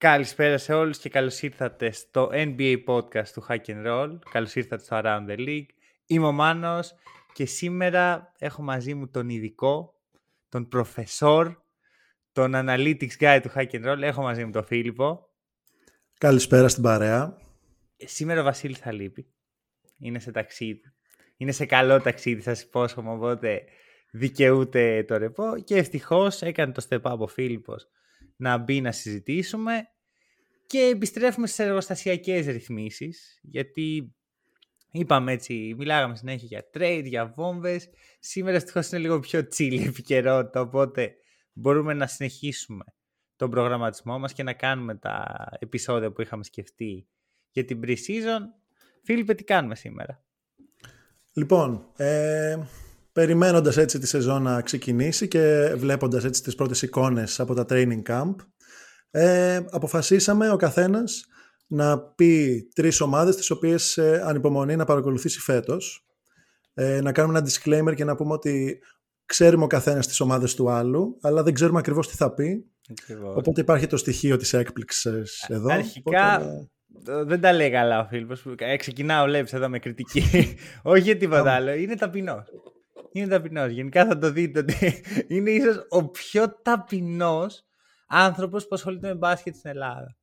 Καλησπέρα σε όλους και καλώς ήρθατε στο NBA podcast του Hack and Roll. Καλώς ήρθατε στο Around the League. Είμαι ο Μάνος και σήμερα έχω μαζί μου τον ειδικό, τον προφεσόρ, τον analytics guy του Hack and Roll. Έχω μαζί μου τον Φίλιππο. Καλησπέρα στην παρέα. Ε, Σήμερα ο Βασίλης θα λείπει. Είναι σε ταξίδι. Είναι σε καλό ταξίδι, σας υπόσχομαι, οπότε δικαιούται το ρεπό. Και ευτυχώς έκανε το step up ο Φίλιππος να μπει να συζητήσουμε και επιστρέφουμε στις εργοστασιακές ρυθμίσεις γιατί είπαμε έτσι, μιλάγαμε συνέχεια για trade, για βόμβες. Σήμερα ευτυχώς είναι λίγο πιο chill η επικαιρότητα οπότε μπορούμε να συνεχίσουμε τον προγραμματισμό μας και να κάνουμε τα επεισόδια που είχαμε σκεφτεί για την pre-season. Φίλιππε τι κάνουμε σήμερα; Λοιπόν, ε, περιμένοντας έτσι τη σεζόν να ξεκινήσει και βλέποντας έτσι τις πρώτες εικόνες από τα training camp, ε, αποφασίσαμε ο καθένας να πει τρεις ομάδες τις οποίες ε, ανυπομονεί να παρακολουθήσει φέτος. Ε, να κάνουμε ένα disclaimer και να πούμε ότι ξέρουμε ο καθένας τις ομάδες του άλλου, αλλά δεν ξέρουμε ακριβώς τι θα πει. Ακριβώς. Οπότε υπάρχει το στοιχείο της έκπληξης εδώ. Αρχικά, Οπότε, Το- Δεν τα λέει καλά ο Φίλιππος. Ε, ξεκινάω, βλέπεις εδώ με κριτική. Όχι για τίποτα άλλο. Είναι ταπεινός. Είναι ταπεινός. Γενικά θα το δείτε ότι είναι ίσως ο πιο ταπεινός άνθρωπος που ασχολείται με μπάσκετ στην Ελλάδα.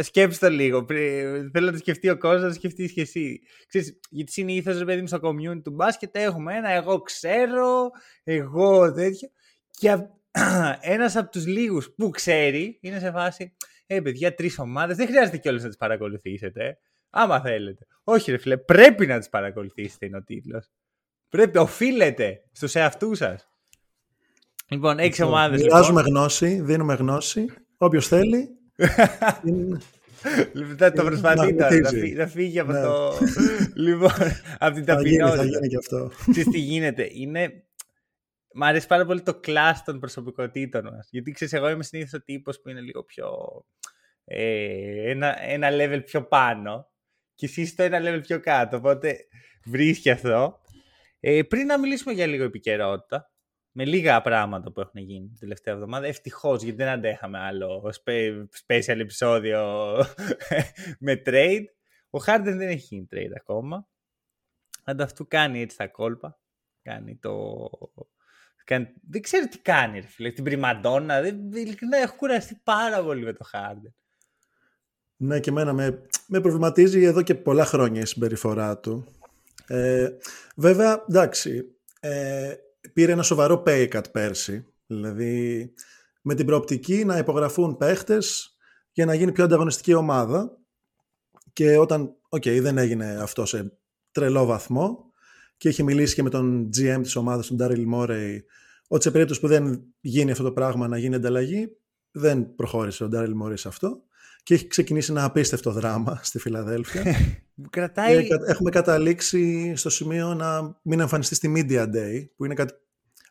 Σκέψτε το λίγο. Πρι- Θέλω να το σκεφτεί ο κόσμος, να το σκεφτείς και εσύ. Ξέρεις, γιατί συνήθως, ρε παιδί μου, στο community του μπάσκετ έχουμε ένα εγώ ξέρω, εγώ τέτοιο. Και α- ένας από τους λίγους που ξέρει είναι σε φάση ε, παιδιά, τρεις ομάδες. Δεν χρειάζεται κιόλας να τις παρακολουθήσετε. Άμα θέλετε. Όχι, ρε φίλε, πρέπει να τις παρακολουθήσετε, είναι ο τίτλος. Πρέπει, οφείλετε στους εαυτούς σας. Λοιπόν, έξι λοιπόν, ομάδες. Μοιράζουμε γνώση, δίνουμε γνώση. Όποιος θέλει, είναι- Λοιπόν, το προσπαθεί τώρα. Να, μαγνητίζει. φύ- να φύγει από Ναι. το. λοιπόν, από την θα γίνει, θα ταπεινότητα. γίνει και αυτό. Ξέρεις τι γίνεται. Είναι... Μ' αρέσει πάρα πολύ το class των προσωπικότητων μας. Γιατί ξέρεις, εγώ είμαι συνήθως ο τύπος που είναι λίγο πιο... Ε, ένα, ένα level πιο πάνω και εσύ στο ένα level πιο κάτω. Οπότε βρίσκει αυτό. Ε, πριν να μιλήσουμε για λίγο επικαιρότητα, με λίγα πράγματα που έχουν γίνει την τελευταία εβδομάδα, ευτυχώς γιατί δεν αντέχαμε άλλο spe- special επεισόδιο με trade. Ο Harden δεν έχει γίνει trade ακόμα. Ανταυτού κάνει έτσι τα κόλπα. Κάνει το... Κάνει... Δεν ξέρω τι κάνει, ρε φίλε. Την πριμαντόνα. Δεν... Ειλικρινά έχω κουραστεί πάρα πολύ με το Harden. Ναι, και εμένα με, με προβληματίζει εδώ και πολλά χρόνια η συμπεριφορά του. Ε, βέβαια, εντάξει, ε, πήρε ένα σοβαρό pay cut πέρσι. Δηλαδή, με την προοπτική να υπογραφούν παίχτες για να γίνει πιο ανταγωνιστική ομάδα. Και όταν, οκ, δεν έγινε αυτό σε τρελό βαθμό και είχε μιλήσει και με τον GM της ομάδας, τον Daryl Morey, ότι σε περίπτωση που δεν γίνει αυτό το πράγμα να γίνει ανταλλαγή, δεν προχώρησε ο Daryl Morey σε αυτό και έχει ξεκινήσει ένα απίστευτο δράμα στη Φιλαδέλφια. Μου κρατάει... Και κα- Έχουμε καταλήξει στο σημείο να μην εμφανιστεί στη Media Day, που είναι κάτι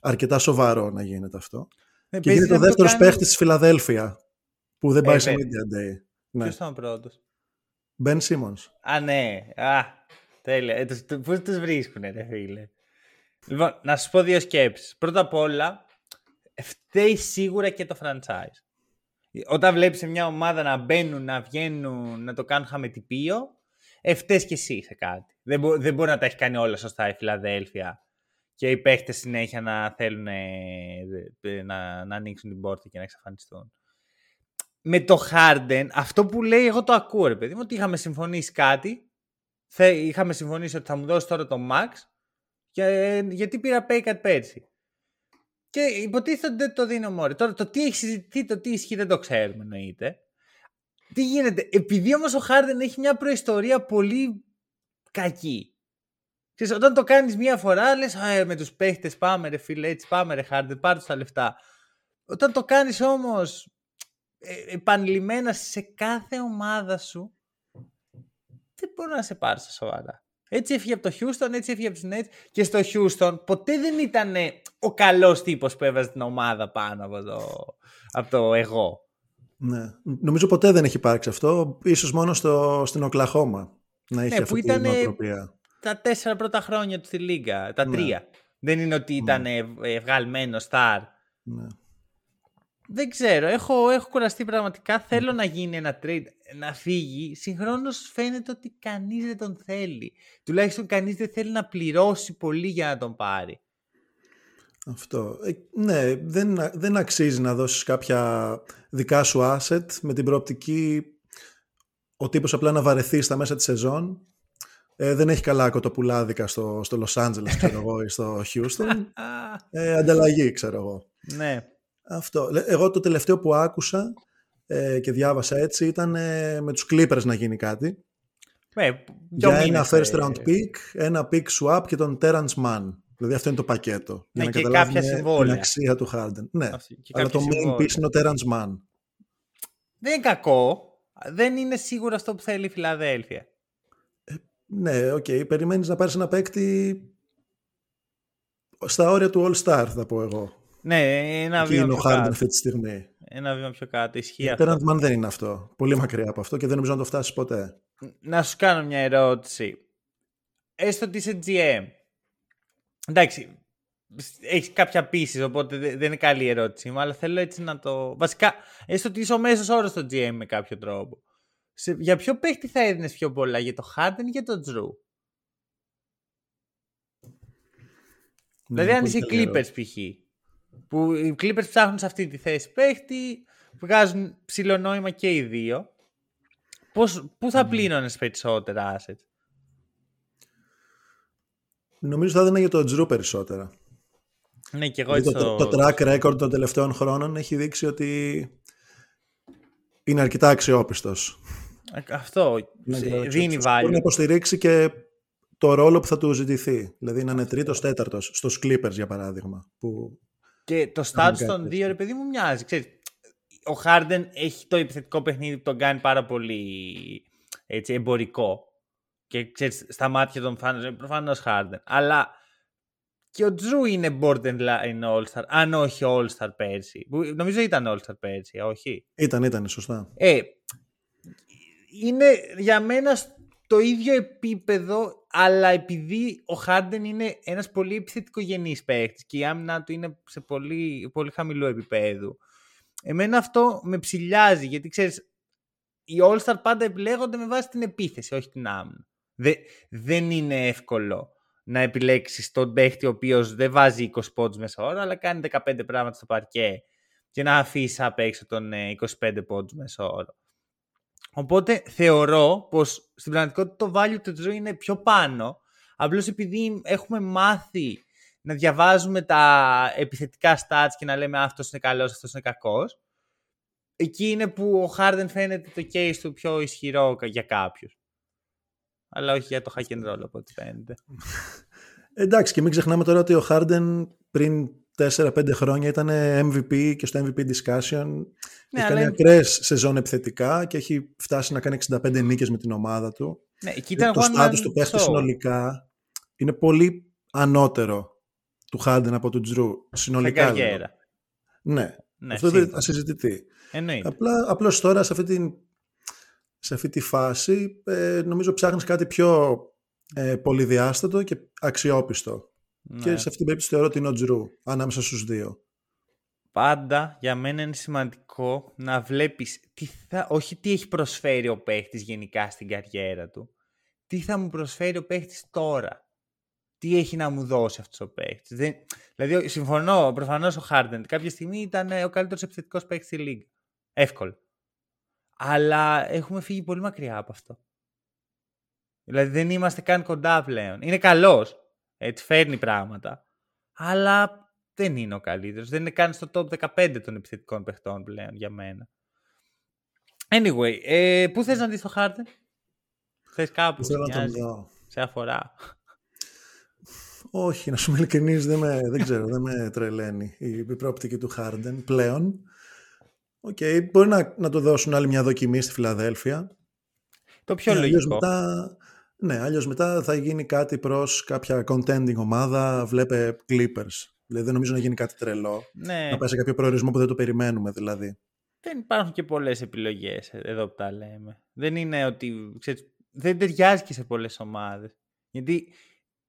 αρκετά σοβαρό να γίνεται αυτό. Ναι, Και παίζει γίνεται ο να το δεύτερος κάνει- παίχτης της Φιλαδέλφια, που δεν πάει Ε, σε ναι. Media Day. Ναι. Ποιος ήταν ο πρώτος; Ben Simmons. Α, ναι. Α, τέλεια. Ε, τους- του- Πού τους βρίσκουνε, ρε φίλε; Λοιπόν, να σας πω δύο σκέψεις. Πρώτα απ' όλα, φταίει σίγουρα και το franchise. Όταν βλέπεις σε μια ομάδα να μπαίνουν, να βγαίνουν, να το κάνουν χαμετυπίο, ε, φταίς και εσύ σε κάτι. Δεν, μπο- δεν μπορεί να τα έχει κάνει όλα σωστά η Φιλαδέλφια και οι παίχτες συνέχεια να θέλουν ε, δε- να, να ανοίξουν την πόρτα και να εξαφανιστούν. Με το Harden, αυτό που λέει εγώ το ακούω ρε παιδί μου, ότι είχαμε συμφωνήσει κάτι, θε, είχαμε συμφωνήσει ότι θα μου δώσει τώρα το Max και, γιατί πήρα pay cut πέρσι. Και υποτίθεται ότι δεν το δίνω μόρι. Τώρα το τι έχει συζητηθεί, το τι ισχύει δεν το ξέρουμε εννοείται. Τι γίνεται, επειδή όμως ο Harden έχει μια προϊστορία πολύ κακή. Ξέρεις, όταν το κάνεις μία φορά, λες «Α, ε, με τους παίχτες πάμε ρε φίλε, έτσι πάμε ρε Harden, πάρ' τους τα λεφτά. Όταν το κάνεις όμως ε, επανειλημμένα σε κάθε ομάδα σου δεν μπορεί να σε πάρει στα σοβαρά. Έτσι έφυγε από το Houston, έτσι έφυγε από τους Nets και στο Houston ποτέ δεν ήταν ο καλός τύπος που έβαζε την ομάδα πάνω από το, από το εγώ. Ναι. Νομίζω ποτέ δεν έχει υπάρξει αυτό, ίσως μόνο στο, στην Οκλαχώμα να έχει ναι, αυτή την νοοτροπία. Τα τέσσερα πρώτα χρόνια του στη Λίγκα, τα ναι. τρία. Δεν είναι ότι ήταν ναι. βγαλμένο στάρ. Ναι. Δεν ξέρω. Έχω, έχω κουραστεί πραγματικά. Θέλω να γίνει ένα trade, να φύγει. Συγχρόνως φαίνεται ότι κανείς δεν τον θέλει. Τουλάχιστον κανείς δεν θέλει να πληρώσει πολύ για να τον πάρει. Αυτό. Ε, ναι, δεν, δεν αξίζει να δώσεις κάποια δικά σου asset με την προοπτική ο τύπος απλά να βαρεθεί στα μέσα της σεζόν. Ε, δεν έχει καλά κοτοπουλάδικα στο, στο Los Angeles, ξέρω εγώ, ή στο Houston. Ε, ανταλλαγή, ξέρω εγώ. Ναι. Αυτό. Εγώ το τελευταίο που άκουσα ε, και διάβασα έτσι ήταν ε, με τους Clippers να γίνει κάτι. Ε, για ένα first round pick, ένα pick swap και τον Terrence Mann. Δηλαδή αυτό είναι το πακέτο. Ναι, για να και κάποια συμβόλαια. την αξία του Harden. Ναι, αλλά το main piece είναι ο Terrence Mann. Δεν είναι κακό. Δεν είναι σίγουρο αυτό που θέλει η Φιλαδέλφια. Ε, ναι, OK. Okay. Περιμένεις να πάρεις ένα παίκτη στα όρια του All-Star, θα πω εγώ. Ναι, ένα βήμα πιο κάτω. αυτή τη στιγμή. Ένα βήμα πιο κάτω. Ισχύει αυτό. Terrence δεν είναι αυτό. Πολύ μακριά από αυτό και δεν νομίζω να το φτάσεις ποτέ. Να σου κάνω μια ερώτηση. Έστω ότι είσαι GM. Εντάξει, έχεις κάποια πίσης, οπότε δεν είναι καλή ερώτηση μου, αλλά θέλω έτσι να το. Βασικά, έστω ότι είσαι ο μέσος όρος στο GM με κάποιο τρόπο. Σε, για ποιο παίχτη θα έδινες πιο πολλά, για το Harden ή για το Drew. Ναι, δηλαδή, αν είσαι Clippers π.χ. Που οι Clippers ψάχνουν σε αυτή τη θέση παίχτη, βγάζουν ψηλό νόημα και οι δύο. Πώς, πού θα mm. πλήνωνες περισσότερα assets; Νομίζω θα έδινα για το Τζρου περισσότερα. Ναι, και εγώ έτσι το, το, το track record των τελευταίων χρόνων έχει δείξει ότι είναι αρκετά αξιόπιστος. Ε, αυτό δίνει βάλει. Μπορεί να υποστηρίξει και το ρόλο που θα του ζητηθεί. Δηλαδή να είναι τρίτος τέταρτος στο Clippers για παράδειγμα. Που και το status των δύο, ρε παιδί μου, μοιάζει. Ξέρεις, ο Χάρντεν έχει το επιθετικό παιχνίδι που τον κάνει πάρα πολύ έτσι, εμπορικό. Και ξέρεις, στα μάτια των φάνων προφανώς Χάρντεν. Αλλά και ο Τζρου είναι borderline All-Star, αν όχι All-Star πέρσι. Νομίζω ήταν All-Star πέρσι, όχι; Ήταν, ήταν, σωστά. Ε, είναι για μένα το ίδιο επίπεδο, αλλά επειδή ο Χάρντεν είναι ένας πολύ επιθετικογενής παίχτης και η άμυνα του είναι σε πολύ, πολύ χαμηλό επίπεδο, εμένα αυτό με ψηλιάζει, γιατί ξέρεις, οι All-Star πάντα επιλέγονται με βάση την επίθεση, όχι την άμυνα. δεν είναι εύκολο να επιλέξεις τον παίχτη ο οποίος δεν βάζει 20 πόντους μέσα ώρα, αλλά κάνει 15 πράγματα στο παρκέ και να αφήσει απ' έξω τον 25 ε, πόντους μέσα ώρα. Οπότε θεωρώ πως στην πραγματικότητα το value του Drew είναι πιο πάνω, απλώς επειδή έχουμε μάθει να διαβάζουμε τα επιθετικά stats και να λέμε αυτός είναι καλός, αυτός είναι κακός. Εκεί είναι που ο Harden φαίνεται το case του πιο ισχυρό για κάποιους. Αλλά όχι για το hack and roll από ό,τι φαίνεται. Εντάξει και μην ξεχνάμε τώρα ότι ο Harden πριν 4-5 χρόνια ήταν MVP και στο MVP discussion. Ναι, έχει κάνει ακραίες σεζόν επιθετικά και έχει φτάσει να κάνει 65 νίκες με την ομάδα του. Ναι, ήταν το στάτους του παίχτη συνολικά είναι πολύ ανώτερο του Χάρντεν από τον Τζρου συνολικά. Ναι, ναι, αυτό δεν θα συζητηθεί. Απλά, απλώς τώρα σε αυτή, την, σε αυτή τη φάση ε, νομίζω ψάχνεις κάτι πιο ε, πολυδιάστατο και αξιόπιστο. Ναι. Και σε αυτή την περίπτωση θεωρώ ότι είναι ο Τζρου ανάμεσα στους δύο. Πάντα για μένα είναι σημαντικό να βλέπεις τι θα, όχι τι έχει προσφέρει ο παίχτης γενικά στην καριέρα του. Τι θα μου προσφέρει ο παίχτης τώρα. Τι έχει να μου δώσει αυτός ο παίχτης. Δεν, δηλαδή συμφωνώ προφανώς ο Χάρντεν κάποια στιγμή ήταν ο καλύτερος επιθετικός παίχτης στη Λίγκα. Εύκολο. Αλλά έχουμε φύγει πολύ μακριά από αυτό. Δηλαδή δεν είμαστε καν κοντά πλέον. Είναι καλός έτσι φέρνει πράγματα. Αλλά δεν είναι ο καλύτερος. Δεν είναι καν στο top 15 των επιθετικών παιχτών πλέον για μένα. Anyway, ε, πού θες να δεις το Harden? Θες κάπου, Θέλω να δω. σε αφορά. Όχι, να σου είμαι ειλικρινής, δεν, με, δεν ξέρω, δεν με τρελαίνει η, η προοπτική του Harden πλέον. OK, okay, μπορεί να, να το δώσουν άλλη μια δοκιμή στη Φιλαδέλφια. Το πιο λογικό. Μετά, ναι, αλλιώς μετά θα γίνει κάτι προς κάποια contending ομάδα. Βλέπε Clippers. Δηλαδή δεν νομίζω να γίνει κάτι τρελό. Ναι. Να πάει σε κάποιο προορισμό που δεν το περιμένουμε δηλαδή. Δεν υπάρχουν και πολλές επιλογές εδώ που τα λέμε. Δεν είναι ότι. Ξέρεις, δεν ταιριάζει και σε πολλές ομάδες. Γιατί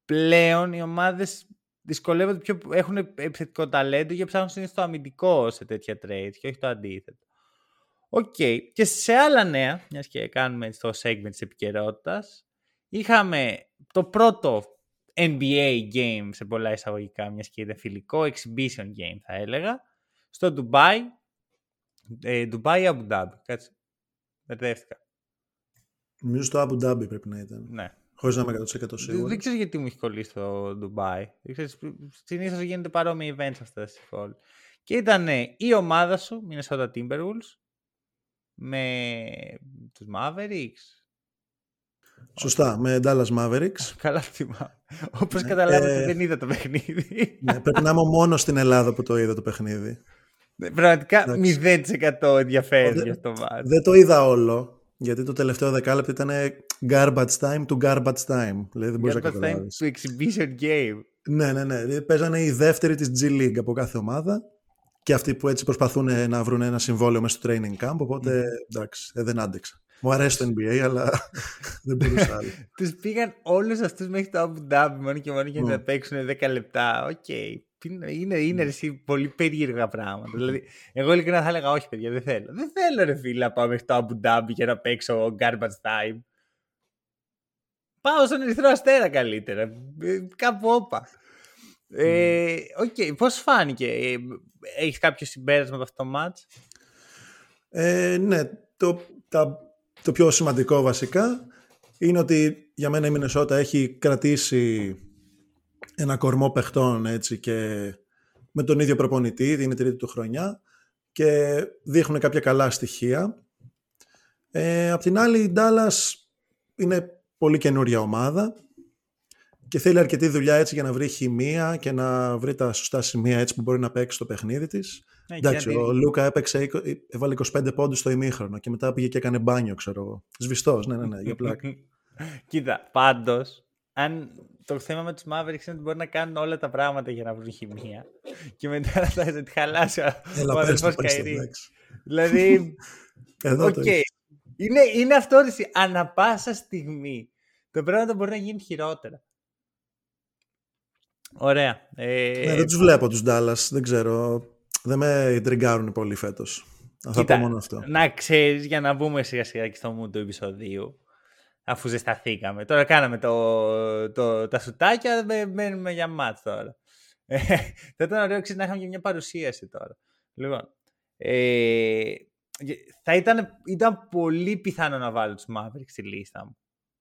πλέον οι ομάδες δυσκολεύονται πιο. έχουν επιθετικό ταλέντο και ψάχνουν συνήθως το αμυντικό σε τέτοια trade και όχι το αντίθετο. Οκ. Okay. Και σε άλλα νέα, μιας και κάνουμε στο segment της επικαιρότητας, είχαμε το πρώτο NBA game σε πολλά εισαγωγικά, μιας και ήταν φιλικό, exhibition game θα έλεγα, στο Dubai. Ε, Dubai ή Abu Dhabi, κάτσε. Μπερδεύτηκα. Νομίζω στο Abu Dhabi πρέπει να ήταν. Ναι. Χωρίς να είμαι 100% σίγουρος. Δεν ξέρω γιατί μου έχει κολλήσει το Dubai. Συνήθως γίνεται παρόμοια events αυτά στη πόλη. Και ήταν η ομάδα σου, Minnesota Timberwolves, με τους Mavericks. Σωστά, με Dallas Mavericks. Καλά θυμάμαι. Όπως ναι, καταλάβατε ε, δεν είδα το παιχνίδι. Ναι, πρέπει να είμαι μόνος στην Ελλάδα που το είδα το παιχνίδι. Ναι, πραγματικά 0% ενδιαφέρει για αυτό το Δεν το είδα όλο, γιατί το τελευταίο δεκάλεπτο ήταν garbage time to garbage time. Δηλαδή δεν μπορείς να καταλάβεις. Garbage time to exhibition game. Ναι, ναι, ναι. Παίζανε οι δεύτεροι της G League από κάθε ομάδα και αυτοί που έτσι προσπαθούν να βρουν ένα συμβόλαιο μέσα στο training camp, οπότε εντάξει, ε, δεν άντεξα. Μου αρέσει το NBA, αλλά δεν μπορούσα άλλο. Τους πήγαν όλους αυτούς μέχρι το Abu Dhabi μόνο και μόνο για να παίξουν 10 λεπτά. Οκ. Okay. Είναι, είναι εσύ, πολύ περίεργα πράγματα. δηλαδή, εγώ ειλικρινά θα έλεγα: Όχι, παιδιά, δεν θέλω. Δεν θέλω, ρε φίλε, να πάω μέχρι το Abu Dhabi και να παίξω garbage time. Πάω στον Ερυθρό Αστέρα καλύτερα. Ε, κάπου όπα. Ε, okay. Πώς φάνηκε, ε, έχεις κάποιο συμπέρασμα από αυτό το μάτς; Ε, ναι, το, τα, το πιο σημαντικό βασικά είναι ότι για μένα η Μινεσότα έχει κρατήσει ένα κορμό παιχτών έτσι και με τον ίδιο προπονητή, είναι η τρίτη του χρονιά και δείχνουν κάποια καλά στοιχεία. Ε, απ' την άλλη η Dallas είναι πολύ καινούρια ομάδα και θέλει αρκετή δουλειά έτσι για να βρει χημεία και να βρει τα σωστά σημεία έτσι που μπορεί να παίξει το παιχνίδι της. Ναι, Εντάξει, ο Λούκα έπαιξε, έβαλε 25 πόντους στο ημίχρονο και μετά πήγε και έκανε μπάνιο, ξέρω εγώ. Σβηστός, ναι, ναι, ναι, για πλάκα. Κοίτα, πάντως, αν το θέμα με τους Mavericks είναι ότι μπορεί να κάνουν όλα τα πράγματα για να βρουν χημεία και μετά θα τη χαλάσει ο αδερφός Καϊρή. Δηλαδή. Εδώ okay. είναι, είναι αυτό ανα πάσα στιγμή. Το πράγμα μπορεί να γίνει χειρότερα. Ωραία. Ε... Ναι, δεν τους βλέπω τους Ντάλλα. Δεν ξέρω. Δεν με τριγκάρουν πολύ φέτος. Θα πω μόνο αυτό. Να ξέρεις για να μπούμε σιγά σιγά και στο μου του επεισοδίου. Αφού ζεσταθήκαμε. Τώρα κάναμε το, το, τα σουτάκια, μένουμε για μάτς τώρα. Ε, θα ήταν ωραίο να είχαμε και μια παρουσίαση τώρα. Λοιπόν, ε, θα ήταν, ήταν πολύ πιθανό να βάλω τους Mavericks στη λίστα μου.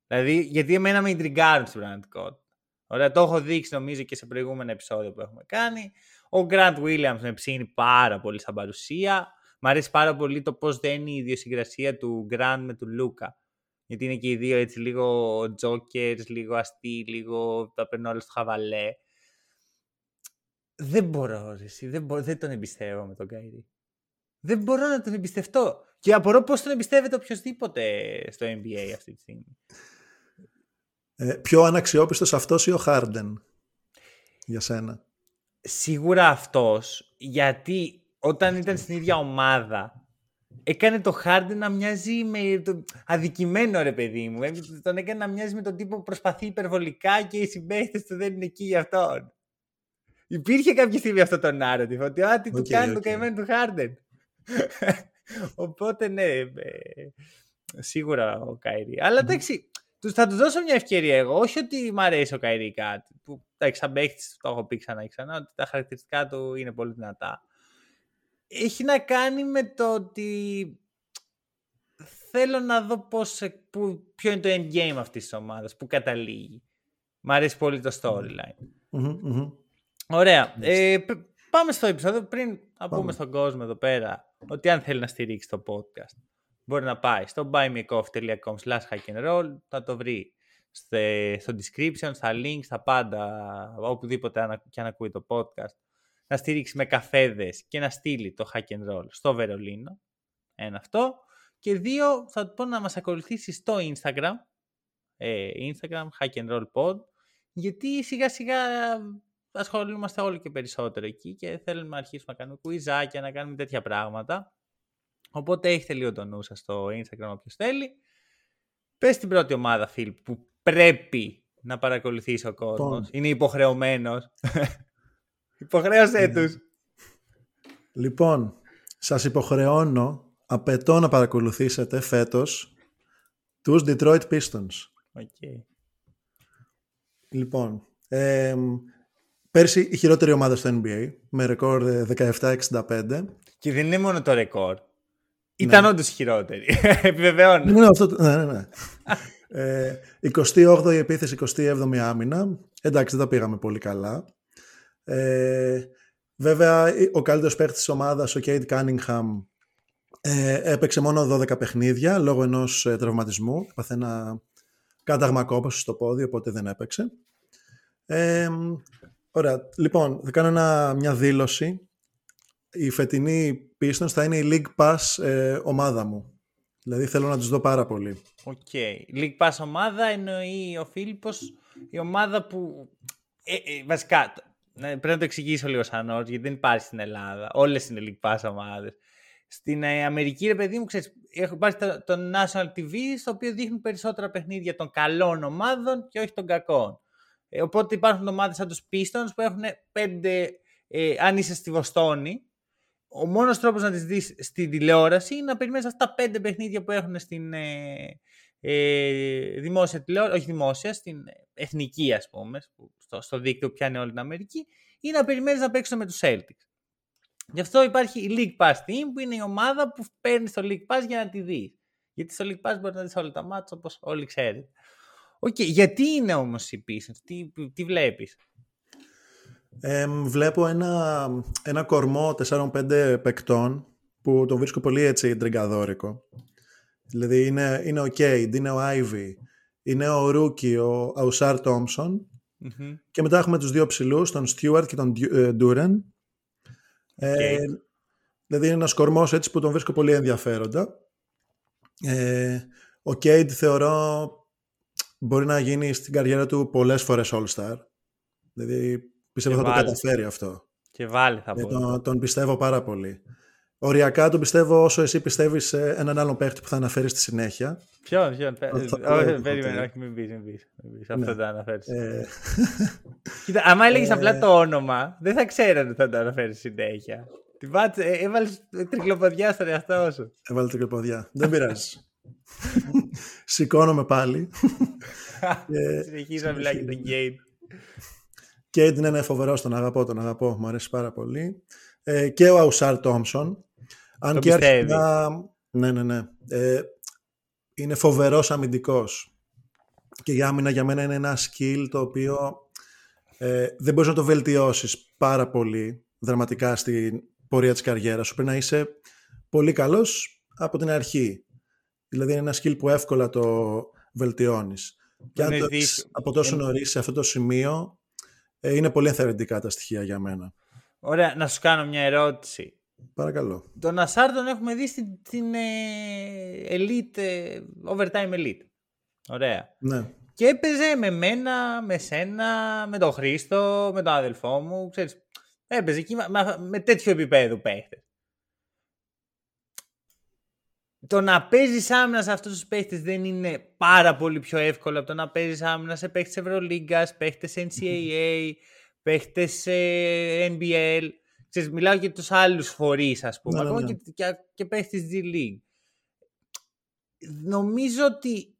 Δηλαδή, γιατί εμένα με ιντριγκάρουν στην πραγματικότητα. Ωραία, το έχω δείξει νομίζω και σε προηγούμενα επεισόδια που έχουμε κάνει. Ο Grant Williams με ψήνει πάρα πολύ σαν παρουσία. Μ' αρέσει πάρα πολύ το πώς δεν είναι η ιδιοσυγκρασία του Grant με του Λούκα. Γιατί είναι και οι δύο έτσι λίγο jokers, λίγο αστεί, λίγο τα παίρνω όλα στο χαβαλέ. Δεν μπορώ, εσύ, δεν, μπορώ, δεν τον εμπιστεύω με τον Καϊρή. Δεν μπορώ να τον εμπιστευτώ. Και απορώ πώς τον εμπιστεύεται οποιοδήποτε στο NBA αυτή τη στιγμή. Ε, πιο αναξιόπιστος αυτός ή ο Χάρντεν για σένα; Σίγουρα αυτός, γιατί όταν ήταν στην ίδια ομάδα έκανε το Χάρντεν να μοιάζει με το αδικημένο ρε παιδί μου. Ε, τον έκανε να μοιάζει με τον τύπο που προσπαθεί υπερβολικά και οι συμπαίχτες του δεν είναι εκεί για αυτόν. Υπήρχε κάποια στιγμή αυτό το narrative, ότι α, τι του κάνει το καημένο του Χάρντεν. Οπότε ναι, ε, σίγουρα ο Κάιρι. Αλλά εντάξει, θα τους δώσω μια ευκαιρία εγώ. Όχι ότι μου αρέσει ο Καϊρή κάτι. Που τα σαν το έχω πει ξανά και ξανά, ότι τα χαρακτηριστικά του είναι πολύ δυνατά. Έχει να κάνει με το ότι θέλω να δω πώς, που, ποιο είναι το endgame αυτής της ομάδας, που καταλήγει. Μ' αρέσει πολύ το storyline. Ωραία. Ε, πάμε στο επεισόδιο πριν να πούμε στον κόσμο εδώ πέρα ότι αν θέλει να στηρίξει το podcast μπορεί να πάει στο buymeacoffee.com slash roll, θα το βρει στο description, στα links, στα πάντα, οπουδήποτε και αν ακούει το podcast, να στηρίξει με καφέδες και να στείλει το hack and roll στο Βερολίνο, Ένα αυτό. Και δύο, θα του πω να μας ακολουθήσει στο Instagram. Ε, Instagram, Hack and Roll Pod. Γιατί σιγά σιγά ασχολούμαστε όλοι και περισσότερο εκεί και θέλουμε να αρχίσουμε να κάνουμε κουιζάκια, να κάνουμε τέτοια πράγματα. Οπότε έχετε λίγο το νου σας στο Instagram όποιος θέλει. Πες την πρώτη ομάδα, Φίλ, που πρέπει να παρακολουθήσει ο κόσμος. Λοιπόν. Είναι υποχρεωμένος. Υποχρέωσέ ναι. τους. Λοιπόν, σας υποχρεώνω, απαιτώ να παρακολουθήσετε φέτος τους Detroit Pistons. Okay. Λοιπόν, ε, πέρσι η χειρότερη ομάδα στο NBA με ρεκόρ 17-65. Και δεν είναι μόνο το ρεκόρ. Ήταν ναι. όντως χειρότερη. Επιβεβαιώνω. Ναι, αυτό, ναι, ναι. ναι. ε, 28η επίθεση, 27η άμυνα. Εντάξει, δεν τα πήγαμε πολύ καλά. Ε, βέβαια, ο καλύτερος παίκτης της ομάδας, ο Κέιτ Κάνιγχαμ, ε, έπαιξε μόνο 12 παιχνίδια λόγω ενός ε, τραυματισμού. Έπαθε ένα κάταγμα κόπωσης στο πόδι, οπότε δεν έπαιξε. Ε, ωραία. Λοιπόν, θα κάνω μια δήλωση. Η φετινή Pistons θα είναι η League Pass ε, ομάδα μου. Δηλαδή θέλω να τους δω πάρα πολύ. Οκ. Okay. League Pass ομάδα εννοεί ο Φίλιππος η ομάδα που... Ε, ε, βασικά, πρέπει να το εξηγήσω λίγο σαν όρος, γιατί δεν υπάρχει στην Ελλάδα. Όλες είναι League Pass ομάδες. Στην ε, Αμερική, ρε παιδί μου, ξέρεις, υπάρχει το, το National TV, στο οποίο δείχνουν περισσότερα παιχνίδια των καλών ομάδων και όχι των κακών. Ε, οπότε υπάρχουν ομάδες σαν τους Pistons που έχουν πέντε, ε, αν είσαι στη Βοστόνη, ο μόνος τρόπος να τις δεις στην τηλεόραση είναι να περιμένεις αυτά τα πέντε παιχνίδια που έχουν στην ε, ε, δημόσια τηλεόραση, όχι δημόσια, στην εθνική ας πούμε, στο, στο δίκτυο που πιάνει όλη την Αμερική, ή να περιμένεις να παίξουν με τους Celtics. Γι' αυτό υπάρχει η League Pass Team που είναι η ομάδα που παίρνει στο League Pass για να τη δεις. Γιατί στο League Pass μπορεί να δεις όλα τα μάτια όπως όλοι ξέρετε. Okay, γιατί είναι όμως η Pistons, τι, τι βλέπεις; Ε, βλέπω ένα, ένα κορμό 4-5 παικτών που το βρίσκω πολύ έτσι τριγκαδόρικο. Δηλαδή είναι, είναι ο Κέιντ, είναι ο Άιβι, είναι ο Ρούκι, ο Αουσάρ Τόμψον και μετά έχουμε τους δύο ψηλούς, τον Στιούαρτ και τον Ντούρεν. Ε, δηλαδή είναι ένας κορμός έτσι που τον βρίσκω πολύ ενδιαφέροντα. Ε, ο Κέιντ θεωρώ μπορεί να γίνει στην καριέρα του πολλές φορές All-Star. Δηλαδή Πιστεύω θα το καταφέρει αυτό. Και βάλει θα ε, πω. Τον, τον πιστεύω πάρα πολύ. Οριακά τον πιστεύω όσο εσύ πιστεύεις σε έναν άλλον παίχτη που θα αναφέρεις στη συνέχεια. Ποιο, ποιο. Όχι, περίμενε, όχι, μην πει. Αυτό ναι. το αναφέρεις. Ε, Κοίτα, άμα έλεγες απλά ε, το όνομα, δεν θα ξέρανε ότι θα το αναφέρεις συνέχεια. Την πάτσε, έβαλες τρικλοποδιά στον εαυτό σου. Έβαλε τρικλοποδιά. Δεν πειράζει. Σηκώνομαι πάλι. Συνεχίζω να μιλάει για τον Game. Και είναι ένα φοβερό, τον αγαπώ, τον αγαπώ, μου αρέσει πάρα πολύ. Ε, και ο Αουσάρ Τόμσον. Αν και αρχικά. Ναι, ναι, ναι. Ε, είναι φοβερός αμυντικός. Και η άμυνα για μένα είναι ένα skill το οποίο ε, δεν μπορείς να το βελτιώσεις πάρα πολύ δραματικά στην πορεία της καριέρας σου. Πρέπει να είσαι πολύ καλός από την αρχή. Δηλαδή είναι ένα skill που εύκολα το βελτιώνεις. Και αν το από τόσο νωρίς σε αυτό το σημείο, ε, είναι πολύ ενθαρρυντικά τα στοιχεία για μένα. Ωραία, να σου κάνω μια ερώτηση. Παρακαλώ. Τον Ασάρ τον έχουμε δει στην, στην ε, elite, ε, overtime elite. Ωραία. Ναι. Και έπαιζε με μένα, με σένα, με τον Χρήστο, με τον αδελφό μου. Ξέρεις, έπαιζε εκεί με, με τέτοιο επίπεδο παίχτες. Το να παίζεις άμυνα σε αυτούς τους παίχτες δεν είναι πάρα πολύ πιο εύκολο από το να παίζεις άμυνα σε παίχτες Ευρωλίγκας, παίχτες NCAA, παίχτες NBL. Ξέρεις, μιλάω για τους άλλους φορείς, ας πούμε, ναι, ακόμα ναι. και, και, και παίχτες G League. Νομίζω ότι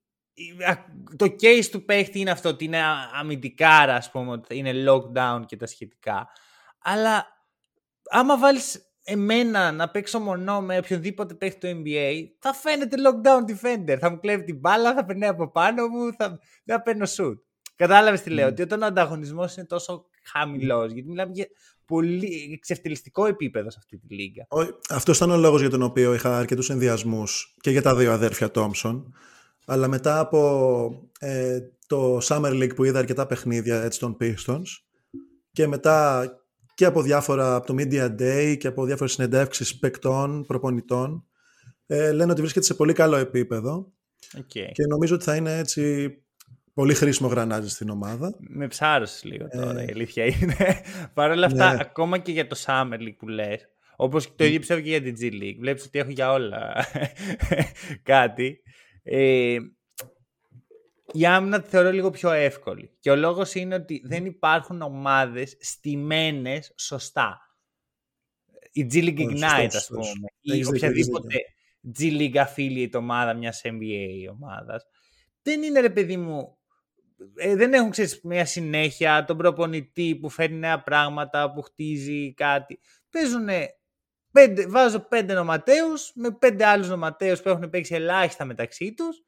το case του παίχτη είναι αυτό, ότι είναι αμυντικάρα, ας πούμε, ότι είναι lockdown και τα σχετικά. Αλλά άμα βάλεις εμένα να παίξω μονό με οποιονδήποτε παίχτη το NBA, θα φαίνεται lockdown defender. Θα μου κλέβει την μπάλα, θα περνάει από πάνω μου, θα, θα παίρνω shoot. Κατάλαβες τι λέω, mm. ότι όταν ο ανταγωνισμός είναι τόσο χαμηλός, γιατί μιλάμε για πολύ εξευτελιστικό επίπεδο σε αυτή τη λίγα. Αυτός ήταν ο λόγος για τον οποίο είχα αρκετούς ενδιασμούς και για τα δύο αδέρφια Τόμψον. Αλλά μετά από ε, το Summer League που είδα αρκετά παιχνίδια έτσι, των Pistons και μετά και από διάφορα, από το Media Day και από διάφορες συνεντεύξεις παικτών, προπονητών, Ε, λένε ότι βρίσκεται σε πολύ καλό επίπεδο Okay. και νομίζω ότι θα είναι έτσι πολύ χρήσιμο γρανάζι στην ομάδα. Με ψάρωσες λίγο τώρα, η αλήθεια είναι. Παρ' όλα αυτά, ναι. ακόμα και για το Summer League που λες, όπως το ίδιο πιστεύω και για την G League, βλέπεις ότι έχω για όλα κάτι. Ε, η άμυνα τη θεωρώ λίγο πιο εύκολη. Και ο λόγος είναι ότι δεν υπάρχουν ομάδες στημένες σωστά. Η G League Ω, Ignite, σωστός, ας πούμε, σωστός. ή Έχεις δίκιο, έχεις οποιαδήποτε G League affiliate ομάδα μιας NBA ομάδας, δεν είναι ρε παιδί μου, ε, δεν έχουν ξέρεις, μια συνέχεια, τον προπονητή που φέρνει νέα πράγματα, που χτίζει κάτι. Παίζουν πέντε, βάζω πέντε νοματέους με πέντε άλλους νοματέους που έχουν παίξει ελάχιστα μεταξύ τους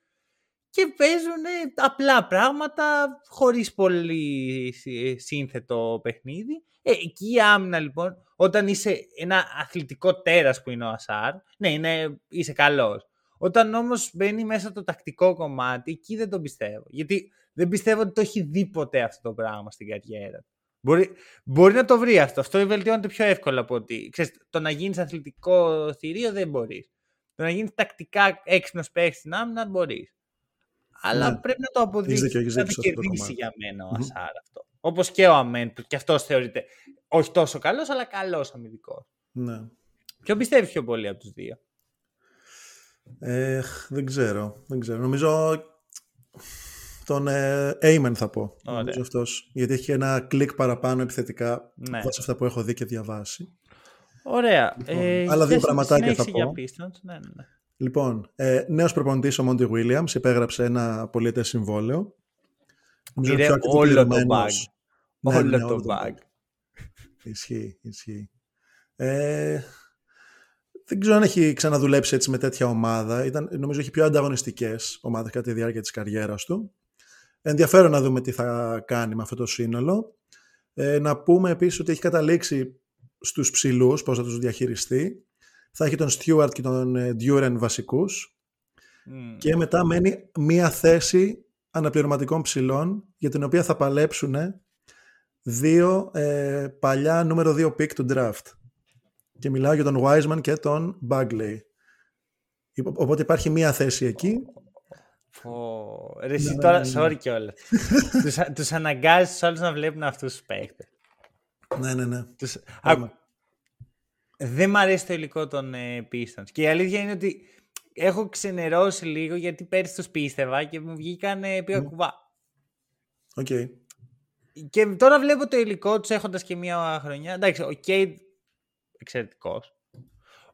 και παίζουν απλά πράγματα χωρίς πολύ σύ- σύνθετο παιχνίδι. Ε, εκεί η άμυνα λοιπόν, όταν είσαι ένα αθλητικό τέρας που είναι ο Ασάρ, ναι, είναι, είσαι καλός. Όταν όμως μπαίνει μέσα το τακτικό κομμάτι, εκεί δεν το πιστεύω. Γιατί δεν πιστεύω ότι το έχει δει ποτέ αυτό το πράγμα στην καριέρα. του. Μπορεί, μπορεί να το βρει αυτό. Αυτό βελτιώνεται πιο εύκολα από ότι. Ξέρεις, το να γίνεις αθλητικό θηρίο δεν μπορείς. Το να γίνεις τακτικά έξυπνος παίχτη στην άμυνα μπορείς. Αλλά Ναι. πρέπει να το αποδείξεις. δίκιο, έχεις να δίκιο το σε αυτό το κερδίσει κομμάτι. για μένα ο Μμμ. Ασάρ αυτό. Όπως και ο Αμέν, που και αυτός θεωρείται όχι τόσο καλός, αλλά καλός αμυντικός. Ναι. Ποιο πιστεύεις πιο πολύ από τους δύο; Ε, δεν ξέρω. Δεν ξέρω. Νομίζω τον ε, Amen θα πω. Ωραία. Νομίζω αυτός, γιατί έχει ένα κλικ παραπάνω επιθετικά Ναι. βάσει αυτά που έχω δει και διαβάσει. Ωραία. Λοιπόν, ε, άλλα δύο θες πραγματάκια θα συνέχισε πω. Για Pistons. Ναι, ναι, ναι. Λοιπόν, ε, νέος προπονητής ο Μόντι Williams υπέγραψε ένα πολιετές συμβόλαιο. Νομίζω είναι Πήρε πιο όλο το ακριτηριωμένος. bag. Ναι, Όλο ναι, το όλο το bag. Ισχύει, ισχύει. Ε, δεν ξέρω αν έχει ξαναδουλέψει έτσι με τέτοια ομάδα. Ήταν, νομίζω έχει πιο ανταγωνιστικές ομάδες κατά τη διάρκεια της καριέρας του. Ενδιαφέρον να δούμε τι θα κάνει με αυτό το σύνολο. Ε, να πούμε επίσης ότι έχει καταλήξει στους ψηλούς, πώς θα τους διαχειριστεί. Θα έχει τον Stewart και τον ε, Duren βασικούς. Μμ. Και μετά μένει μία θέση αναπληρωματικών ψηλών για την οποία θα παλέψουν δύο ε, παλιά νούμερο 2 pick του draft. Και μιλάω για τον Wiseman και τον Bagley. Υπο- Οπότε υπάρχει μία θέση εκεί. Πω. Ρε, εσύ Ναι, ναι, τώρα, ναι, ναι. sorry κιόλας. τους, τους αναγκάζεις τους άλλους να βλέπουν αυτούς τους παίχτες. Ναι, ναι, ναι. Τους... Πάμε. Άκου, δεν μ' αρέσει το υλικό των ε, Pistons. Και η αλήθεια είναι ότι έχω ξενερώσει λίγο γιατί πέρυσι τους πίστευα και μου βγήκαν ε, πήγα Μμ. κουβά. Οκ. Και τώρα βλέπω το υλικό τους έχοντας και μία χρονιά. Εντάξει, ο Κέιντ εξαιρετικός.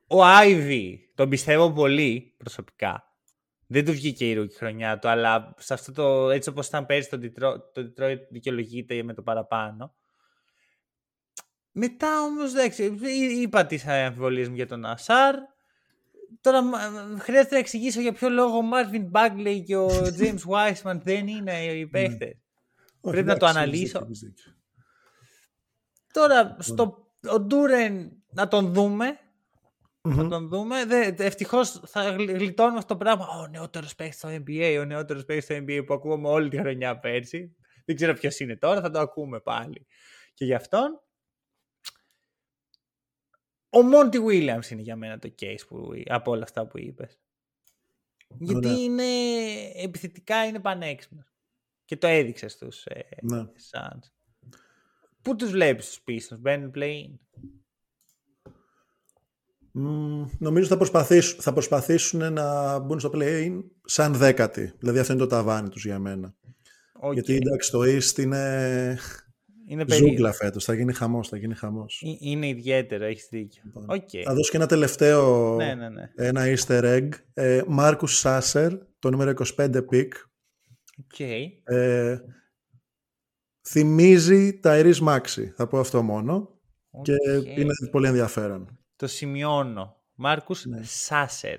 Ο Άιβι τον πιστεύω πολύ προσωπικά. Δεν του βγήκε η rookie χρονιά του, αλλά σε αυτό το, έτσι όπως ήταν πέρυσι το Detroit, το Detroit δικαιολογείται με το παραπάνω. Μετά όμως, εντάξει, εί- είπα τις αμφιβολίες μου για τον Οσάρ. Τώρα μ- χρειάζεται να εξηγήσω για ποιο λόγο ο Μάρβιν Bagley και ο James Wiseman δεν είναι οι παίχτες. Όχι, Πρέπει να το εντάξει, έχεις αναλύσω. δίκιο, έχεις δίκιο. Τώρα, στο, ο Ντούρεν να τον δούμε. Μμμ. Να τον δούμε. Δε, Ευτυχώς θα γλ- γλιτώνουμε αυτό το πράγμα. Ο νεότερος παίκτη στο NBA, ο νεότερος παίκτη στο NBA που ακούμε όλη τη χρονιά πέρσι. Δεν ξέρω ποιος είναι τώρα, θα το ακούμε πάλι. Και γι' αυτόν. Ο Μόντι Williams είναι για μένα το case που, από όλα αυτά που είπες. Γιατί Ωραία. είναι επιθετικά είναι πανέξυπνος. Και το έδειξες στους ε, Ναι. Suns. Πού τους βλέπεις τους Pistons, μπαίνουν play-in; Μμμ, νομίζω θα προσπαθήσουν, θα προσπαθήσουν να μπουν στο play-in σαν δέκατη. Δηλαδή αυτό είναι το ταβάνι τους για μένα. Οκ. Γιατί εντάξει το East είναι είναι περίεργο. ζούγκλα φέτος. Θα γίνει χαμός, θα γίνει χαμός. Ε- Είναι ιδιαίτερο, έχεις δίκιο. Λοιπόν, Οκ. Θα δώσω και ένα τελευταίο, Ναι, ναι, ναι. ένα easter egg. Ε, Marcus Sasser, το νούμερο 25 pick. Οκ. Ε, θυμίζει Tyrese Maxey, θα πω αυτό μόνο. Και Οκ. είναι πολύ ενδιαφέρον. Το σημειώνω. Μάρκους Ναι. Σάσερ.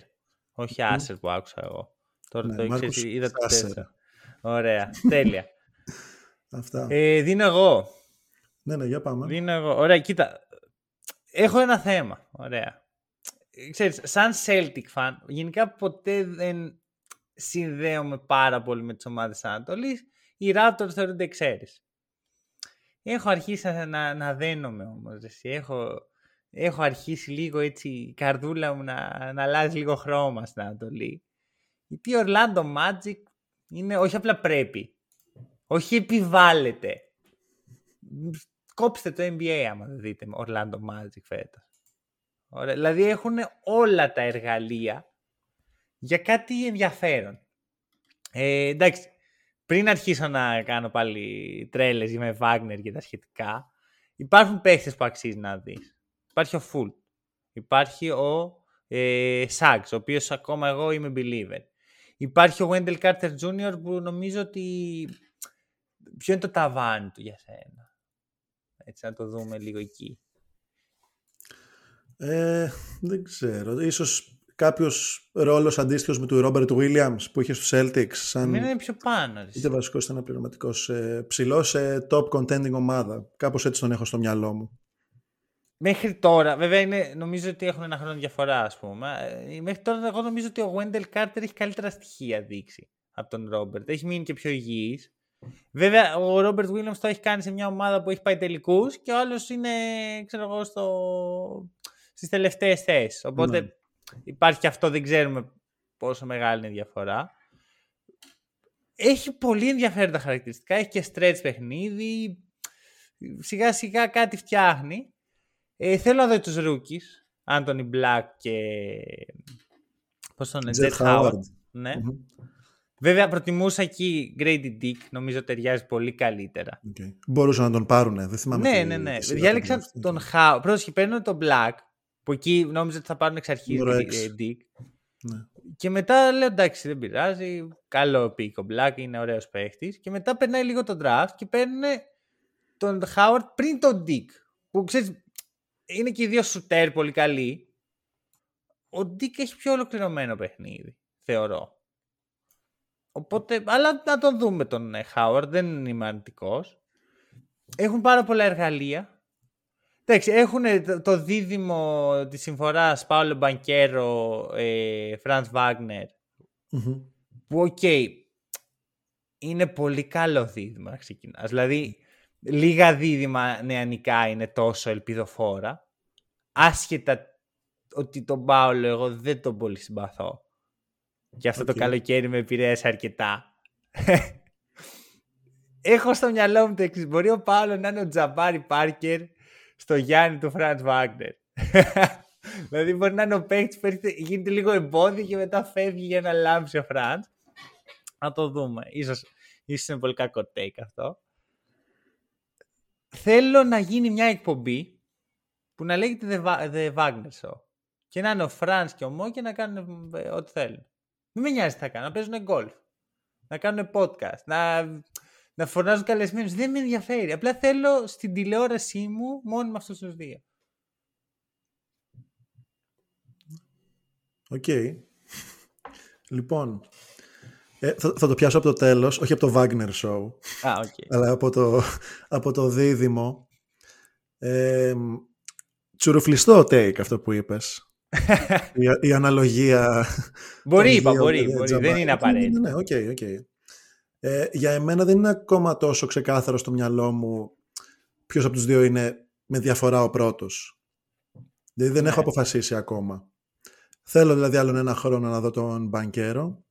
Όχι Άσερ που άκουσα εγώ. Τώρα Ναι, το Μάρκους ξέρεις, είδα το Σάσερ. τέσσερα. Ωραία. Τέλεια. Αυτά. ε, δίνω εγώ. Ναι, ναι, για πάμε. Δίνω εγώ. Ωραία, κοίτα. Έχω ένα θέμα. Ωραία. Ε, Ξέρεις, σαν Celtic fan, γενικά ποτέ δεν συνδέομαι πάρα πολύ με τις ομάδες της Ανατολής. Οι Raptors θεωρούνται εξαίρεση. Έχω αρχίσει να, να, να δένομαι όμως. Εσύ. Έχω, έχω αρχίσει λίγο έτσι η καρδούλα μου να, να αλλάζει λίγο χρώμα στην Ανατολή. Γιατί ο Orlando Magic είναι όχι απλά πρέπει, όχι επιβάλλεται. Κόψτε το NBA άμα δεν δείτε Orlando Magic φέτος. Ωραία. Δηλαδή έχουν όλα τα εργαλεία για κάτι ενδιαφέρον. Ε, εντάξει, πριν αρχίσω να κάνω πάλι τρέλες με Wagner και τα σχετικά, υπάρχουν παίχτες που αξίζει να δεις. Υπάρχει ο Φουλ. Υπάρχει ο ε, ο οποίος ακόμα εγώ είμαι believer. Υπάρχει ο Wendell Carter Jr. που νομίζω ότι ποιο είναι το ταβάνι του για σένα; Έτσι να το δούμε λίγο εκεί. Ε, δεν ξέρω. Ίσως κάποιος ρόλος αντίστοιχος με του Ρόμπερτ Williams που είχε στους Celtics. Σαν... είναι πιο πάνω. Είτε βασικός ήταν πληρωματικός ε, ψηλός σε top contending ομάδα. Κάπως έτσι τον έχω στο μυαλό μου. Μέχρι τώρα, βέβαια είναι, νομίζω ότι έχουν ένα χρόνο διαφορά, ας πούμε. Ε, μέχρι τώρα, εγώ νομίζω ότι ο Wendell Carter έχει καλύτερα στοιχεία δείξει από τον Ρόμπερτ. Έχει μείνει και πιο υγιής. Βέβαια, ο Ρόμπερτ Williams το έχει κάνει σε μια ομάδα που έχει πάει τελικούς και ο άλλος είναι, ξέρω εγώ, στο... στις τελευταίες θέσεις. Οπότε ναι. υπάρχει και αυτό, δεν ξέρουμε πόσο μεγάλη είναι η διαφορά. Έχει πολύ ενδιαφέροντα χαρακτηριστικά. Έχει και stretch παιχνίδι. Σιγά σιγά κάτι φτιάχνει. Ε, θέλω να δω τους rookies. Anthony Black και... Πώς τον Jet Howard. Ναι. Βέβαια προτιμούσα εκεί Grady Dick. Νομίζω ταιριάζει πολύ καλύτερα. Okay. Μπορούσαν να τον πάρουν. Δεν θυμάμαι. Ναι, ναι, ναι. Διάλεξαν τον Howard. Πρώτος και παίρνουν τον Black. Που εκεί νόμιζα ότι θα πάρουν εξ αρχής Dick. Ναι. Και μετά λέω εντάξει δεν πειράζει. Καλό πίκο Black. Είναι ωραίος παίχτης. Και μετά περνάει λίγο τον draft και παίρνουν τον Howard πριν τον Dick. Που ξέρεις είναι και οι δύο σουτέρ πολύ καλοί. Ο Ντικ έχει πιο ολοκληρωμένο παιχνίδι, θεωρώ. Οπότε, αλλά να τον δούμε τον Χάουαρντ, δεν είμαι αρνητικός. Έχουν πάρα πολλά εργαλεία. Εντάξει, έχουν το δίδυμο της συμφοράς Πάολο Μπανκέρο, ε, Φραντς Βάγνερ. Που, οκ, είναι πολύ καλό δίδυμο να ξεκινάς. Δηλαδή, λίγα δίδυμα νεανικά είναι τόσο ελπιδοφόρα. Άσχετα ότι τον Πάολο εγώ δεν τον πολύ συμπαθώ. Και αυτό το καλοκαίρι με επηρέασε αρκετά. Έχω στο μυαλό μου το εξής. Μπορεί ο Πάολο να είναι ο Τζαμπάρι Πάρκερ στο Γιάννη του Φραντς Βάγκνερ. δηλαδή μπορεί να είναι ο παίκτης που γίνεται λίγο εμπόδιο και μετά φεύγει για να λάμψει ο Φραντς. Να το δούμε. Ίσως, ίσως είναι πολύ κακό take αυτό θέλω να γίνει μια εκπομπή που να λέγεται The, The Wagner Show. Και να είναι ο Φραντς και ο Μο και να κάνουν ε, ό,τι θέλουν. Μην με νοιάζει τι θα κάνουν. Να παίζουν γκολφ. Να κάνουν podcast. Να, να φωνάζουν καλεσμένους. Δεν με ενδιαφέρει. Απλά θέλω στην τηλεόρασή μου μόνο με αυτούς τους δύο. Οκ. Okay. λοιπόν, ε, θα, θα, το πιάσω από το τέλος, όχι από το Wagner Show, ah, okay. αλλά από το, από το δίδυμο. Ε, τσουρουφλιστό take αυτό που είπες. η, η, αναλογία... Μπορεί, είπα, μπορεί, μπορεί. δεν είναι απαραίτητο. Ναι, οκ, ναι, οκ. Okay, okay. ε, για εμένα δεν είναι ακόμα τόσο ξεκάθαρο στο μυαλό μου ποιος από τους δύο είναι με διαφορά ο πρώτος. Δηλαδή δεν έχω ναι. αποφασίσει ακόμα. Θέλω δηλαδή άλλον ένα χρόνο να δω τον Μπανκέρο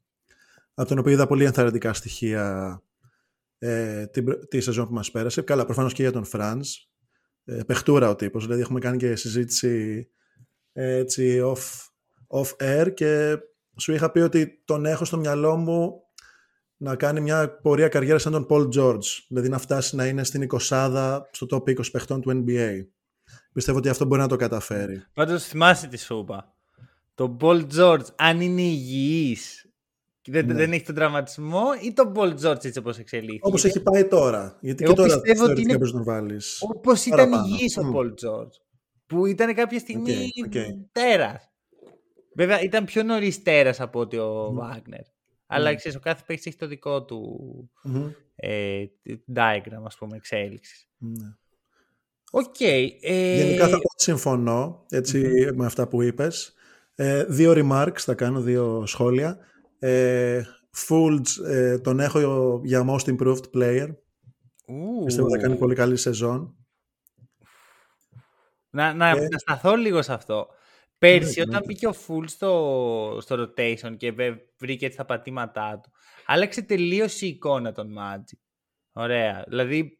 από τον οποίο είδα πολύ ενθαρρυντικά στοιχεία ε, τη, τη σεζόν που μας πέρασε. Καλά, προφανώς και για τον Φραντς. Ε, παιχτούρα ο τύπος, δηλαδή έχουμε κάνει και συζήτηση ε, έτσι off, off air και σου είχα πει ότι τον έχω στο μυαλό μου να κάνει μια πορεία καριέρα σαν τον Paul George, δηλαδή να φτάσει να είναι στην 20 στο top 20 παιχτών του NBA. Πιστεύω ότι αυτό μπορεί να το καταφέρει. Πάντως θυμάσαι τη σου είπα. Το Paul George, αν είναι υγιής δεν, ναι. δεν έχει τον τραυματισμό ή τον Πολ Τζόρτζ έτσι όπως εξελίχθηκε; Όπως έχει πάει τώρα. Γιατί Εγώ και τώρα πιστεύω ότι είναι... να βάλεις. Όπως ήταν υγιής ο Πολ Τζόρτζ. Που ήταν κάποια στιγμή okay, okay. τέρας. Βέβαια ήταν πιο νωρίς τέρας από ότι ο mm. Βάγνερ. Αλλά mm. ξέρεις, ο κάθε παίκτης έχει το δικό του mm-hmm. ε, diagram, ας πούμε, εξέλιξης. Ναι. Οκ. Okay, ε... Γενικά θα συμφωνώ έτσι, mm-hmm. με αυτά που είπες. Ε, δύο remarks θα κάνω, δύο σχόλια. Ε, Fultz ε, τον έχω για Most Improved Player. Ooh. Πιστεύω θα κάνει πολύ καλή σεζόν. Να, να, Ε. να σταθώ λίγο σε αυτό. Πέρσι, Ναι, όταν ναι. μπήκε ο Φουλτς στο, στο rotation και βε- βρήκε έτσι τα πατήματά του, άλλαξε τελείως η εικόνα των Magic. Ωραία. Δηλαδή,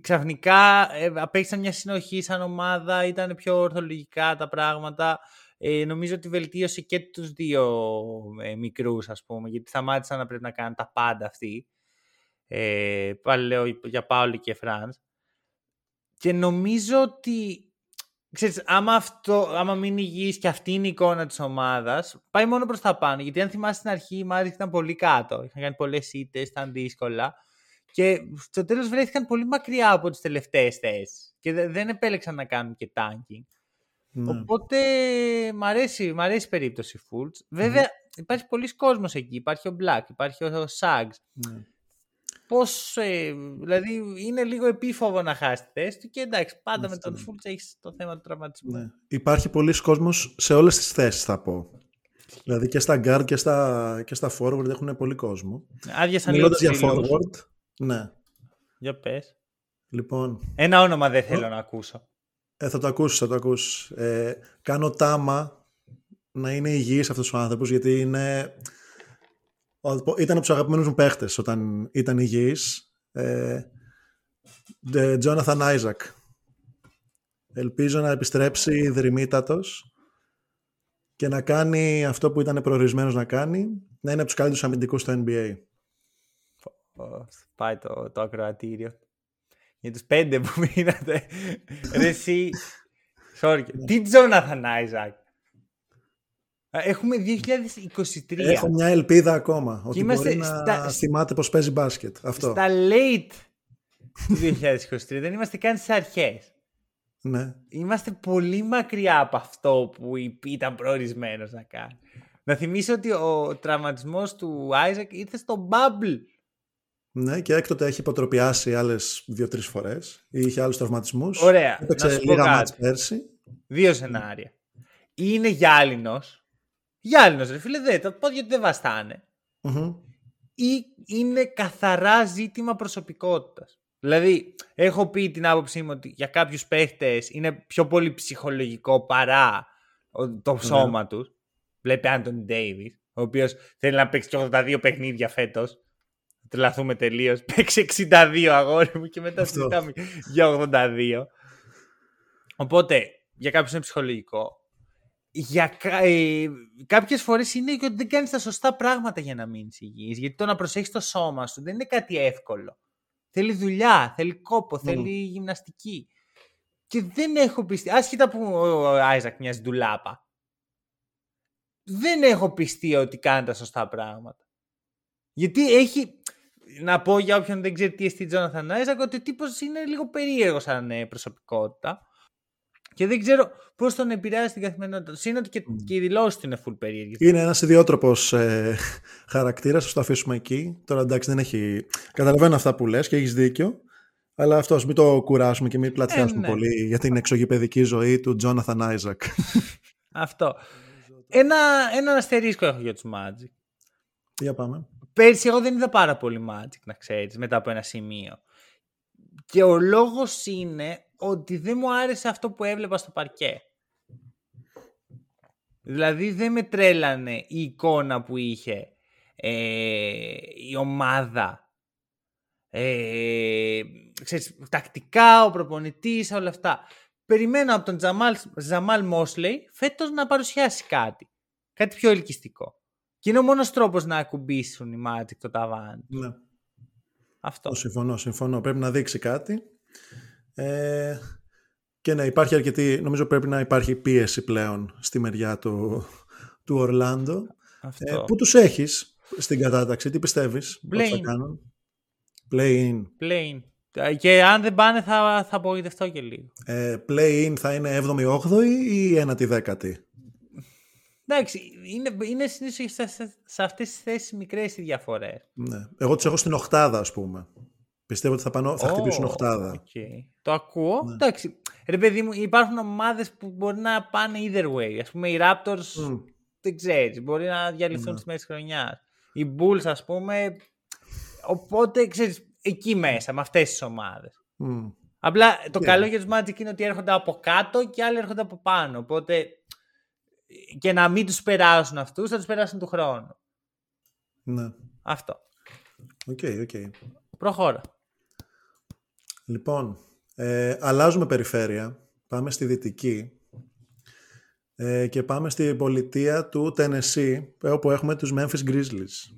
ξαφνικά ε, απέκτησαν μια συνοχή σαν ομάδα, ήταν πιο ορθολογικά τα πράγματα. Ε, νομίζω ότι βελτίωσε και τους δύο ε, μικρούς, ας πούμε, γιατί σταμάτησαν να πρέπει να κάνουν τα πάντα αυτοί. Ε, πάλι λέω για Πάολο και Φραντς. Και νομίζω ότι ξέρεις, άμα, αυτό, άμα μείνει υγιής και αυτή είναι η εικόνα της ομάδας, πάει μόνο προς τα πάνω. Γιατί αν θυμάσαι στην αρχή, οι Magic ήταν πολύ κάτω. Είχαν κάνει πολλές ήττες, ήταν δύσκολα. Και στο τέλος βρέθηκαν πολύ μακριά από τις τελευταίες θέσεις. Και δε- δεν επέλεξαν να κάνουν και tanking. Ναι. Οπότε μ' αρέσει, μ' αρέσει η περίπτωση Fultz. Βέβαια υπάρχει πολλοί κόσμος εκεί. Υπάρχει ο Black, υπάρχει ο Sags. Ναι. Πώς, ε, δηλαδή είναι λίγο επίφοβο να χάσει τη θέση του και εντάξει, πάντα με Αυτό. τον Fultz έχεις το θέμα του τραυματισμού. Ναι. Υπάρχει πολλοί κόσμος σε όλες τις θέσεις θα πω. Δηλαδή και στα guard και στα, και στα forward έχουν πολύ κόσμο. Άδειασαν λίγο Μιλώντας τους για φίλους. forward, ναι. Για πες. Λοιπόν, Ένα όνομα δεν θέλω να ακούσω. ε, θα το ακούσεις, θα το ακούσεις. Ε, κάνω τάμα να είναι υγιής αυτός ο άνθρωπος γιατί είναι... ο- Ήταν από τους αγαπημένους μου παίχτες όταν ήταν υγιής. Ε, the Jonathan Isaac. Ελπίζω να επιστρέψει δρυμύτατος και να κάνει αυτό που ήταν προορισμένος να κάνει, να είναι από τους καλύτερους αμυντικούς στο NBA. Ω, Πάει το, το ακροατήριο. Για τους πέντε που μείνατε. Ρε εσύ. Sorry. Τι Jonathan Isaac; Α, Έχουμε 2023. Έχω μια ελπίδα ακόμα ότι είμαστε μπορεί να στα- θυμάται πως παίζει μπάσκετ. Αυτό. Στα late του 2023. Δεν είμαστε καν στις αρχές. Ναι. Είμαστε πολύ μακριά από αυτό που υ- ήταν προορισμένος να κάνει. Να θυμίσω ότι ο τραυματισμός του Isaac ήρθε στο bubble. ναι, και έκτοτε έχει υποτροπιάσει άλλες δύο-τρεις φορές. Ή είχε άλλους τραυματισμούς. Ωραία. Έπαιξε Να σου πω λίγα κάτι. μάτς πέρσι. Δύο σενάρια. Ή είναι γυάλινος. Γυάλινος ρε φίλε, δεν, τα πόδια του δεν βαστάνε. Μμμ. Ή είναι καθαρά ζήτημα προσωπικότητας. Δηλαδή, έχω πει την άποψή μου ότι για κάποιους παίχτες είναι πιο πολύ ψυχολογικό παρά ο- το σώμα τους. Βλέπει Άντων Ντέιβις, ο οποίος θέλει να παίξει και 82 παιχνίδια φέτος. Τρελαθούμε τελείως. Παίξει 62 αγόρι μου και μετά Αυτό. συζητάμε για 82. Οπότε, για κάποιους είναι ψυχολογικό. Για κα... ε, κάποιες φορές είναι και ότι δεν κάνεις τα σωστά πράγματα για να μείνεις υγιής. Γιατί το να προσέχεις το σώμα σου δεν είναι κάτι εύκολο. Θέλει δουλειά, θέλει κόπο, θέλει γυμναστική. Και δεν έχω πιστεί, άσχετα που ο Άιζακ μοιάζει ντουλάπα, δεν έχω πιστεί ότι κάνει τα σωστά πράγματα. Γιατί έχει, να πω για όποιον δεν ξέρει τι εστί Τζόναθαν Άιζακ, ότι ο τύπος είναι λίγο περίεργος σαν ε, προσωπικότητα. Και δεν ξέρω πώς τον επηρεάζει στην καθημερινότητα. του. Είναι ότι και, και οι δηλώσεις του είναι full περίεργες. Είναι ένας ιδιότροπος ε, χαρακτήρας, θα το αφήσουμε εκεί. Τώρα εντάξει δεν έχει... Καταλαβαίνω αυτά που λες και έχεις δίκιο. Αλλά αυτό ας μην το κουράσουμε και μην πλατιάσουμε ναι. πολύ για την εξωγηπαιδική ζωή του Τζόναθαν Άιζακ. Αυτό. Ένα, ένα αστερίσκο έχω για τους Magic. για πάμε. Πέρσι εγώ δεν είδα πάρα πολύ Magic, να ξέρεις, μετά από ένα σημείο. Και ο λόγος είναι ότι δεν μου άρεσε αυτό που έβλεπα στο παρκέ. Δηλαδή δεν με τρέλανε η εικόνα που είχε ε, η ομάδα. Ε, ξέρεις, τακτικά, ο προπονητής, όλα αυτά. Περιμένω από τον Τζαμάλ, Ζαμάλ Μόσλεϊ φέτος να παρουσιάσει κάτι. Κάτι πιο ελκυστικό. Και είναι ο μόνος τρόπος να ακουμπήσουν οι Magic το ταβάνι. Ναι. Αυτό. Συμφωνώ, συμφωνώ. Πρέπει να δείξει κάτι. Ε, και ναι, υπάρχει αρκετή, νομίζω πρέπει να υπάρχει πίεση πλέον στη μεριά του, του Ορλάντο. Αυτό. Ε, πού τους έχεις στην κατάταξη, τι πιστεύεις ότι θα Play-in. κάνουν; Play-in. Play-in. Ε, Και αν δεν πάνε θα, θα απογοητευτώ και λίγο. Ε, play-in θα είναι 7η-8η ή 9η-10η. Εντάξει, είναι, είναι συνήθως σε, σε, σε αυτές τις θέσεις μικρές οι διαφορές. Ναι. Εγώ τους έχω στην οκτάδα ας πούμε. Πιστεύω ότι θα, πανώ, θα χτυπήσουν Ω, οκτάδα. Οκ. Το ακούω. Ναι. Εντάξει. Ρε παιδί μου, υπάρχουν ομάδες που μπορεί να πάνε either way. Ας πούμε οι Raptors Μμ. δεν ξέρεις, μπορεί να διαλυθούν Ναι. τις μέρες χρονιάς. Οι Bulls ας πούμε, οπότε ξέρεις, εκεί μέσα, με αυτές τις ομάδες. Μμ. Απλά το καλό για τους Magic είναι ότι έρχονται από κάτω και άλλοι έρχονται από πάνω. Οπότε και να μην τους περάσουν αυτούς, θα τους περάσουν του χρόνου. Ναι. Αυτό. OK, okay, OK. Okay. Προχώρα. Λοιπόν, ε, αλλάζουμε περιφέρεια. Πάμε στη Δυτική. Ε, και πάμε στη πολιτεία του Tennessee, όπου έχουμε τους Memphis Grizzlies.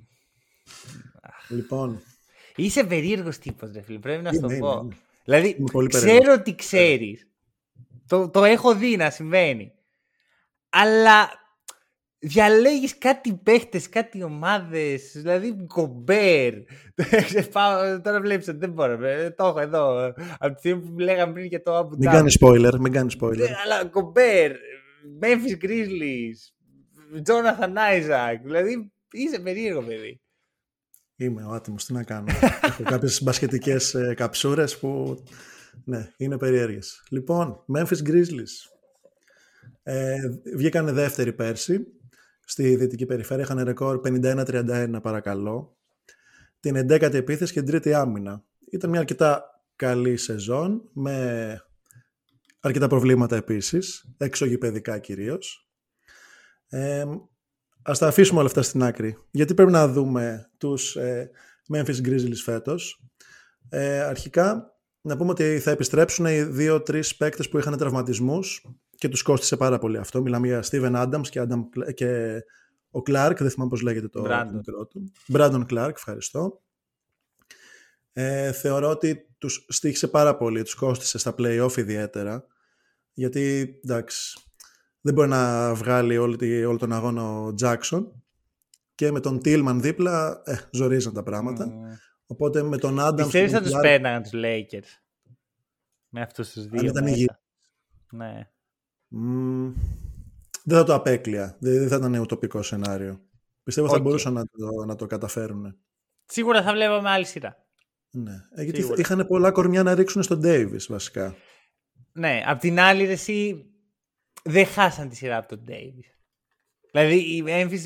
λοιπόν. Είσαι περίεργος τύπος, ρε φίλε. Πρέπει να σου το πω. Δηλαδή, ξέρω τι ξέρεις. Το, το έχω δει να συμβαίνει. Αλλά διαλέγεις κάτι παίχτες, κάτι ομάδες. Δηλαδή, κομπέρ. Τώρα βλέπεις ότι δεν μπορώ. Το έχω εδώ. Από τη στιγμή που λέγαμε πριν και το Abu Μην κάνεις spoiler, μην κάνεις spoiler. Ε, αλλά κομπέρ. Memphis Grizzlies. Jonathan Isaac. Δηλαδή, είσαι περίεργο, παιδί. Είμαι ο άτιμο, τι να κάνω. Έχω κάποιες μπασχετικέ ε, καψούρες που ναι, είναι περίεργες. Λοιπόν, Memphis Grizzlies. Ε, βγήκανε δεύτερη πέρσι στη δυτική περιφέρεια. Είχαν ρεκόρ 51-31 παρακαλώ. Την 11η επίθεση και την τρίτη άμυνα. Ήταν μια αρκετά καλή σεζόν με αρκετά προβλήματα επίσης, εξωγηπαιδικά κυρίως. Ε, ας τα αφήσουμε όλα αυτά στην άκρη. Γιατί πρέπει να δούμε τους ε, Memphis Grizzlies φέτος. Ε, αρχικά, να πούμε ότι θα επιστρέψουν οι δύο-τρεις παίκτες που είχαν τραυματισμούς και τους κόστησε πάρα πολύ αυτό. Μιλάμε για Steven Adams και, Adam, και ο Clark, δεν θυμάμαι πώς λέγεται το μικρό του. Brandon Clark, ευχαριστώ. Ε, θεωρώ ότι τους στήχησε πάρα πολύ, τους κόστησε στα play-off ιδιαίτερα, γιατί εντάξει, δεν μπορεί να βγάλει όλη, όλο τον αγώνα ο Jackson και με τον Tillman δίπλα ε, ζορίζαν τα πράγματα. Mm. Οπότε με τον Adams... Πιστεύεις θα τους πέρναγαν τους Lakers με αυτούς τους δύο. Αν ήταν υγιή. Ναι. Mm, δεν θα το απέκλεια. Δεν θα ήταν ουτοπικό σενάριο. Πιστεύω okay. θα μπορούσαν να το, να το καταφέρουν. Σίγουρα θα βλέπαμε άλλη σειρά. Ναι. Ε, γιατί είχαν πολλά κορμιά να ρίξουν στον Davis βασικά. Ναι. Απ' την άλλη, εσύ δεν χάσαν τη σειρά από τον Davis. Δηλαδή, οι Memphis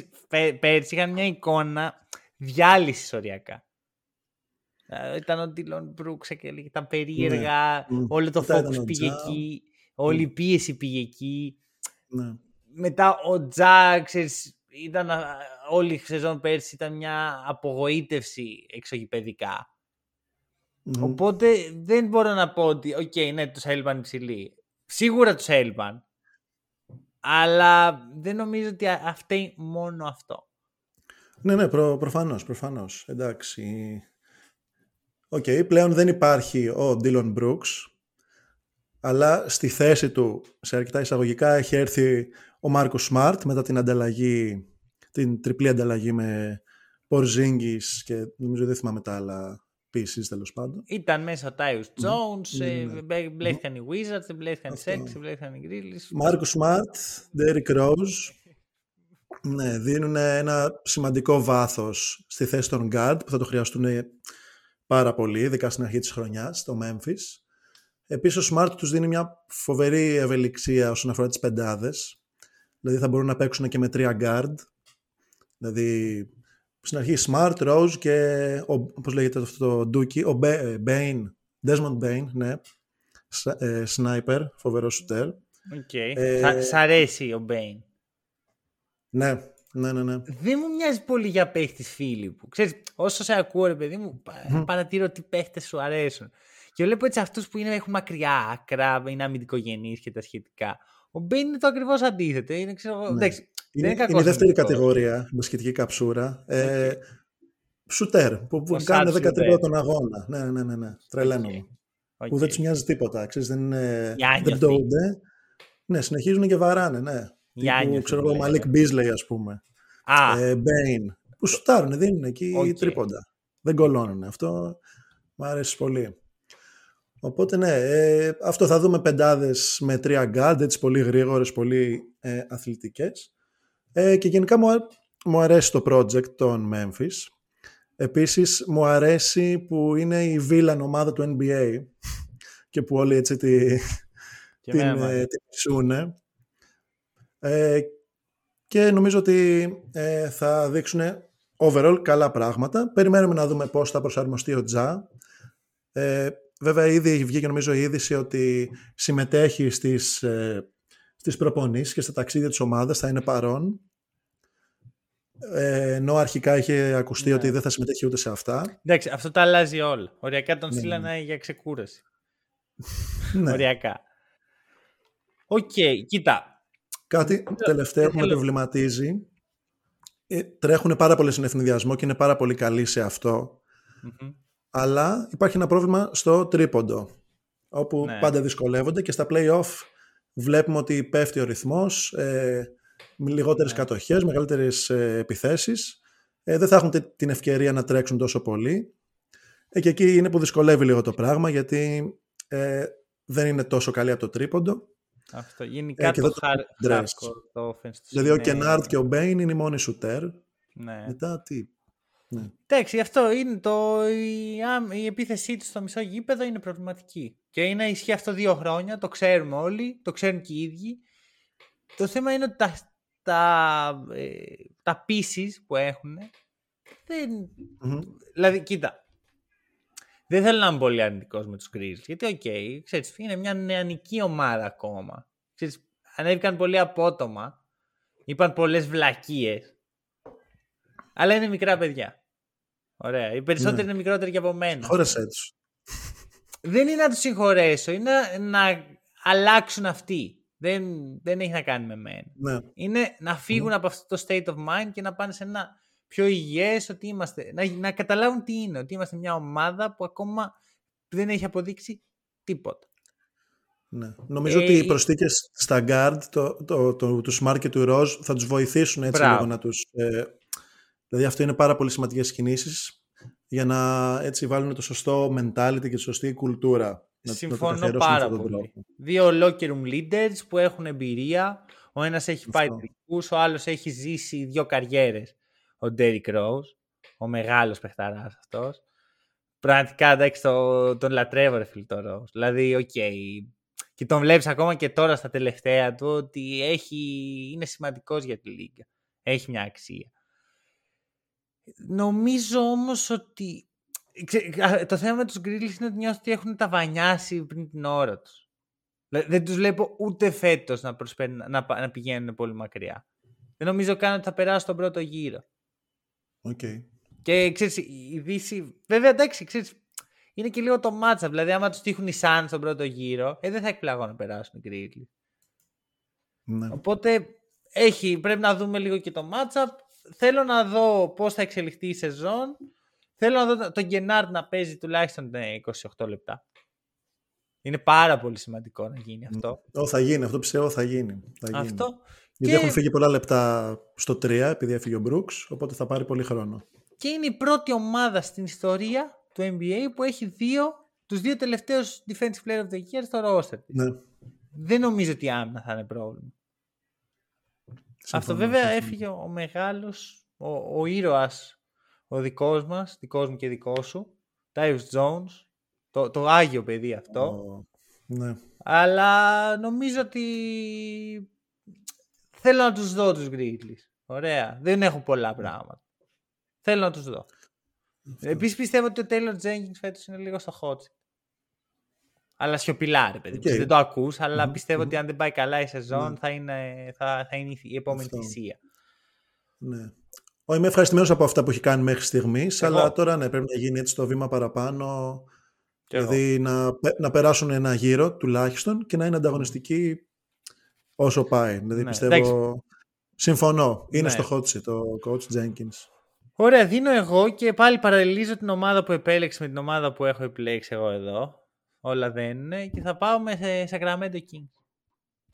πέρσι είχαν μια εικόνα διάλυσης οριακά. Ε, ήταν ο Ντίλον Μπρούξ και ήταν περίεργα. Ναι. Όλο το focus πήγε εκεί. Όλη η πίεση πήγε εκεί. Ναι. Μετά ο Τζάξ, ήταν όλη η σεζόν πέρσι ήταν μια απογοήτευση εξωγηπεδικά. Οπότε δεν μπορώ να πω ότι, OK, okay, ναι, τους έλειπαν υψηλοί. Σίγουρα τους έλειπαν. Αλλά δεν νομίζω ότι αυτή μόνο αυτό. Ναι, ναι, προ, προφανώς, προφανώς. Εντάξει. OK, okay, πλέον δεν υπάρχει ο Ντίλον Μπρούξ, αλλά στη θέση του, σε αρκετά εισαγωγικά, έχει έρθει ο Μάρκους Σμαρτ μετά την ανταλλαγή, την τριπλή ανταλλαγή με Πορζίνγκης και νομίζω δεν θυμάμαι τα άλλα pieces τέλος πάντων. Ήταν μέσα ο Τάιους Τζόουνς, μπλέχτηκαν οι Wizards, μπλέχτηκαν οι Celtics, μπλέχτηκαν οι Grizzlies. Μάρκους Σμαρτ, Derrick Rose. Ναι, δίνουν ένα σημαντικό βάθος στη θέση των guard που θα το χρειαστούν πάρα πολύ, ειδικά στην αρχή της χρονιάς, στο Memphis. Επίσης ο Smart τους δίνει μια φοβερή ευελιξία όσον αφορά τις πεντάδες. Δηλαδή θα μπορούν να παίξουν και με τρία guard. Δηλαδή στην αρχή Smart, Rose και ο, όπως λέγεται αυτό το Dookie, ο Bane, Desmond Bane, ναι. Ε, sniper, φοβερός σουτέρ. Okay. Ε, Σ' αρέσει ο Bane. Ναι, ναι, ναι, ναι. Δεν μου μοιάζει πολύ για παίχτης φίλοι που. Ξέρεις, όσο σε ακούω, ρε παιδί μου, mm. παρατηρώ τι παίχτες σου αρέσουν. Και βλέπω έτσι αυτούς που είναι, έχουν μακριά άκρα, είναι αμυντικογενείς και τα σχετικά. Ο Μπέιν είναι το ακριβώς αντίθετο. Είναι, ξέρω, ναι. εντάξει, είναι, είναι, είναι η δεύτερη κατηγορία, μπασκετική καψούρα. Ε, σουτέρ, που, που κάνουν 13 τον αγώνα. Ναι, ναι, ναι, ναι. τρελαίνω. Okay. Που δεν τους μοιάζει τίποτα. Ξέρεις, δεν είναι. Δεν πτωούνται. Ναι, συνεχίζουν και βαράνε, ναι. Τύπου, ξέρω εγώ, Μαλίκ Μπίζλεϊ, ας πούμε. Ah. Ε, Μπέιν. Που σουτάρουν, δίνουν εκεί okay. τρίποντα. Δεν κολώνουν. Αυτό μου αρέσει πολύ. Οπότε ναι, ε, αυτό θα δούμε πεντάδες με τρία γκάντ, έτσι πολύ γρήγορες, πολύ ε, αθλητικές. Ε, και γενικά μου, μου αρέσει το project των Memphis. Επίσης μου αρέσει που είναι η villain ομάδα του NBA και που όλοι έτσι τη, την, ε, την ε, και νομίζω ότι ε, θα δείξουν overall καλά πράγματα. Περιμένουμε να δούμε πώς θα προσαρμοστεί ο Τζα. Ε, βέβαια ήδη βγήκε νομίζω η είδηση ότι συμμετέχει στις, ε, στις προπονήσεις και στα ταξίδια της ομάδας, θα είναι παρόν. Ε, ενώ αρχικά είχε ακουστεί ναι. ότι δεν θα συμμετέχει ούτε σε αυτά. Εντάξει, αυτό τα αλλάζει όλα. Οριακά τον ναι. στείλανε ναι. για ξεκούραση. ναι. Οριακά. OK, okay, κοίτα. Κάτι τελευταίο που με προβληματίζει. Ε, τρέχουν πάρα πολύ στον αιφνιδιασμό και είναι πάρα πολύ καλοί σε αυτό. Mm-hmm. Αλλά υπάρχει ένα πρόβλημα στο τρίποντο. Όπου ναι. πάντα δυσκολεύονται και στα play-off βλέπουμε ότι πέφτει ο ρυθμός. Ε, λιγότερες ναι. κατοχές, μεγαλύτερες ε, επιθέσεις. Ε, δεν θα έχουν την ευκαιρία να τρέξουν τόσο πολύ. Ε, και εκεί είναι που δυσκολεύει λίγο το πράγμα, γιατί ε, δεν είναι τόσο καλή από το τρίποντο. Αυτό. Γενικά ε, το, hard, το offense Δηλαδή ο Κενάρτ και ο Μπέιν είναι οι μόνοι σουτέρ. Ναι. Μετά τι; Ναι. Εντάξει, αυτό είναι το, η, η επίθεσή του στο μισό γήπεδο είναι προβληματική. Και είναι ισχύει αυτό δύο χρόνια, το ξέρουμε όλοι, το ξέρουν και οι ίδιοι. Το θέμα είναι ότι τα, τα, ε, τα pieces που έχουν δεν... Mm-hmm. Δηλαδή, κοίτα, δεν θέλω να είμαι πολύ αρνητικός με τους Grizzlies. Γιατί, OK, okay, ξέρεις, είναι μια νεανική ομάδα ακόμα. Ξέρεις, ανέβηκαν πολύ απότομα. Είπαν πολλές βλακίες. Αλλά είναι μικρά παιδιά. Ωραία. Οι περισσότεροι ναι. είναι μικρότεροι και από μένα. Συγχώρεσέ τους. Δεν είναι να τους συγχωρέσω. Είναι να, να αλλάξουν αυτοί. Δεν, δεν έχει να κάνει με μένα. Ναι. Είναι να φύγουν από αυτό το state of mind και να πάνε σε ένα πιο υγιές, ότι είμαστε, να, να καταλάβουν τι είναι, ότι είμαστε μια ομάδα που ακόμα δεν έχει αποδείξει τίποτα. Ναι. Νομίζω ε, ότι οι προσθήκες στα guard, το, το, το, τους Smart και του Rose, θα τους βοηθήσουν έτσι λίγο να τους... Ε, δηλαδή αυτό είναι πάρα πολύ σημαντικές κινήσεις για να έτσι βάλουν το σωστό mentality και τη σωστή κουλτούρα. Συμφωνώ να πάρα πολύ. Δύο locker room leaders που έχουν εμπειρία. Ο ένας έχει πάει τελικούς, ο άλλος έχει ζήσει δύο καριέρες ο Ντέρικ Rose, ο μεγάλος παιχταράς αυτός. Πραγματικά εντάξει το, τον λατρεύω ρε φίλε το Rose. Δηλαδή, OK. Okay. Και τον βλέπεις ακόμα και τώρα στα τελευταία του ότι έχει, είναι σημαντικός για τη Λίγκα. Έχει μια αξία. Νομίζω όμως ότι το θέμα με τους Grizzlies είναι ότι νιώθω ότι έχουν τα βανιάσει πριν την ώρα τους. Δεν τους βλέπω ούτε φέτος να, να, να πηγαίνουν πολύ μακριά. Δεν νομίζω καν ότι θα περάσουν τον πρώτο γύρο. Okay. Και ξέρεις, η Δύση. Βέβαια, εντάξει, ξέρεις, είναι και λίγο το μάτσα. Δηλαδή, άμα τους τύχουν οι Σαν στον πρώτο γύρο, ε, δεν θα εκπλαγώ να περάσουν οι Grizzlies. Ναι. Οπότε έχει, πρέπει να δούμε λίγο και το μάτσα. Θέλω να δω πώς θα εξελιχθεί η σεζόν. Θέλω να δω τον Γκενάρτ να παίζει τουλάχιστον 28 ε, λεπτά. Είναι πάρα πολύ σημαντικό να γίνει αυτό. Oh, θα γίνει, αυτό πιστεύω θα γίνει. Θα γίνει. Αυτό. Γιατί και... έχουν φύγει πολλά λεπτά στο 3 επειδή έφυγε ο Brooks, οπότε θα πάρει πολύ χρόνο. Και είναι η πρώτη ομάδα στην ιστορία του NBA που έχει δύο, τους δύο τελευταίους Defensive Player of the Year στο roster Ναι. Δεν νομίζω ότι άμυνα θα είναι πρόβλημα. Αυτό βέβαια έφυγε ο μεγάλος, ο, ο ήρωας, ο δικός μας, δικός μου και δικός σου, Tyus Jones, το, το άγιο παιδί αυτό. ναι. Αλλά νομίζω ότι Θέλω να τους δω τους Grizzlies. Ωραία. Δεν έχω πολλά πράγματα. Θέλω να τους δω. Επίσης πιστεύω ότι ο Taylor Jenkins φέτος είναι λίγο στο hot. Αλλά σιωπηλά, ρε παιδί. Okay. Δεν το ακούς, αλλά πιστεύω ότι αν δεν πάει καλά η σεζόν ναι. θα, είναι, θα, θα είναι η επόμενη θυσία. Ναι. Ο, είμαι ευχαριστημένος από αυτά που έχει κάνει μέχρι στιγμής, αλλά τώρα ναι, πρέπει να γίνει έτσι το βήμα παραπάνω. δηλαδή να, να περάσουν ένα γύρο τουλάχιστον και να είναι ανταγωνιστικοί όσο πάει. Δηλαδή ναι, πιστεύω... Συμφωνώ. Είναι ναι. στο hot seat ο coach Jenkins. Ωραία, δίνω εγώ και πάλι παραλληλίζω την ομάδα που επέλεξε με την ομάδα που έχω επιλέξει εγώ εδώ. Όλα δεν είναι. Και θα πάω με Sacramento Kings.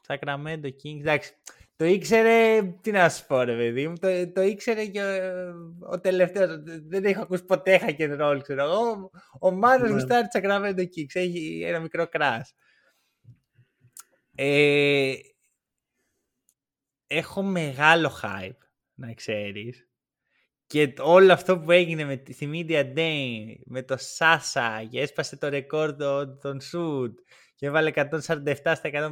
Sacramento Kings. Εντάξει, το ήξερε, τι να σου πω ρε παιδί μου, το, το ήξερε και ο, ο τελευταίος, δεν έχω ακούσει ποτέ hack and roll, ξέρω εγώ. Ο Μάνος ναι. γουστάρει Sacramento Kings, έχει ένα μικρό κράς. Ε, έχω μεγάλο hype, να ξέρεις. Και όλο αυτό που έγινε με, στη Media Day, με το Sasa και έσπασε το ρεκόρ των shoot και έβαλε 147 στα 150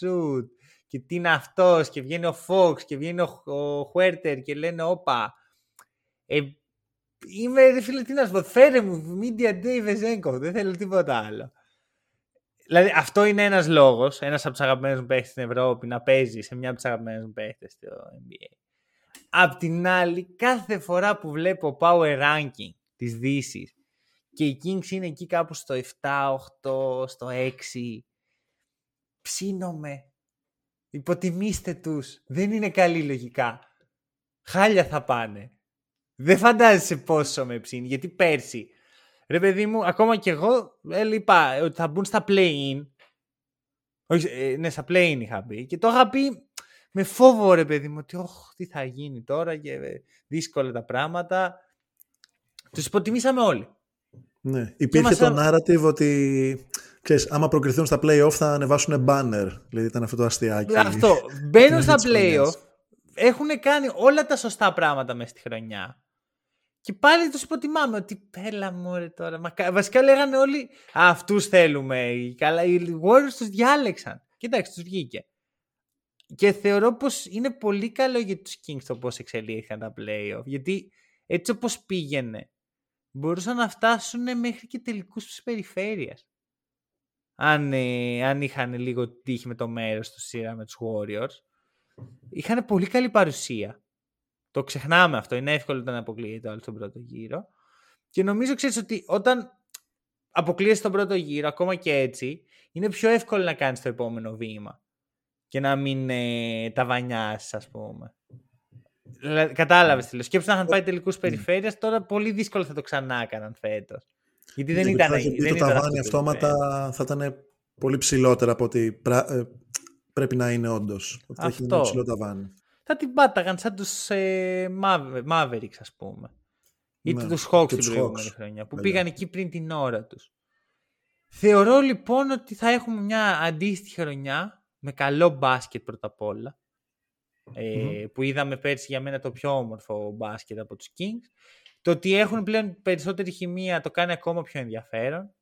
shoot και τι είναι αυτός και βγαίνει ο Fox και βγαίνει ο, ο Huerter και λένε όπα. Ε, Είμαι ρε φίλε, τι να σου πω. Φέρε μου Media Day Βεζέγκοφ. Δεν θέλω τίποτα άλλο. Δηλαδή, αυτό είναι ένας λόγος, ένας από τους αγαπημένους μου παίχτες στην Ευρώπη να παίζει σε μια από τις αγαπημένες μου παίχτες στο NBA. Απ' την άλλη, κάθε φορά που βλέπω power ranking της Δύσης και οι Kings είναι εκεί κάπου στο 7, 8, στο 6, ψήνομαι. Υποτιμήστε τους. Δεν είναι καλή λογικά. Χάλια θα πάνε. Δεν φαντάζεσαι πόσο με ψήνει. Γιατί πέρσι, ρε παιδί μου, ακόμα κι εγώ έλεγα ότι θα μπουν στα play-in. Όχι, ε, ναι, στα play-in είχα πει. Και το είχα πει με φόβο, ρε παιδί μου, ότι όχ, τι θα γίνει τώρα και ε, δύσκολα τα πράγματα. Τους υποτιμήσαμε όλοι. Ναι, υπήρχε το narrative ότι ξέρεις, άμα προκριθούν στα play-off θα ανεβάσουν banner. Δηλαδή ήταν αυτό το αστιάκι. Αυτό. Μπαίνουν στα play-off, έχουν κάνει όλα τα σωστά πράγματα μέσα στη χρονιά. Και πάλι τους υποτιμάμε ότι πέλα μου ρε τώρα. Μα, βασικά λέγανε όλοι αυτούς θέλουμε. Καλά, οι Warriors τους διάλεξαν. Κοίταξε, τους βγήκε. Και θεωρώ πως είναι πολύ καλό για τους Kings το πώς εξελίχθηκαν τα playoff. Γιατί έτσι όπως πήγαινε, μπορούσαν να φτάσουν μέχρι και τελικούς της περιφέρειας. Αν, ε, αν είχαν λίγο τύχη με το μέρος τους σειρά με τους Warriors. Είχαν πολύ καλή παρουσία. Το ξεχνάμε αυτό. Είναι εύκολο όταν αποκλείεται άλλος στον πρώτο γύρο. Και νομίζω, ξέρεις ότι όταν αποκλείεσαι τον πρώτο γύρο, ακόμα και έτσι, είναι πιο εύκολο να κάνεις το επόμενο βήμα. Και να μην ε, τα βανιάσει, ας πούμε. Κατάλαβες τι λέω. Σκέψτε να είχαν πάει τελικούς περιφέρεια, τώρα πολύ δύσκολο θα το ξανά έκαναν φέτος. Γιατί δεν ήταν. Γιατί το ταβάνι αυτόματα θα ήταν πολύ ψηλότερα από ότι ε, πρέπει να είναι όντως. Αυτό. Έχει ένα ψηλό ταβάνι θα την πάταγαν σαν τους ε, Mavericks ας πούμε. Ή ναι, τους Hawks την προηγούμενη χρονιά που πήγαν εκεί πριν την ώρα τους. Θεωρώ λοιπόν ότι θα έχουμε μια αντίστοιχη χρονιά με καλό μπάσκετ πρώτα απ' όλα. Ε, που είδαμε πέρσι για μένα το πιο όμορφο μπάσκετ από τους Kings. Το ότι έχουν πλέον περισσότερη χημεία το κάνει ακόμα πιο ενδιαφέρον.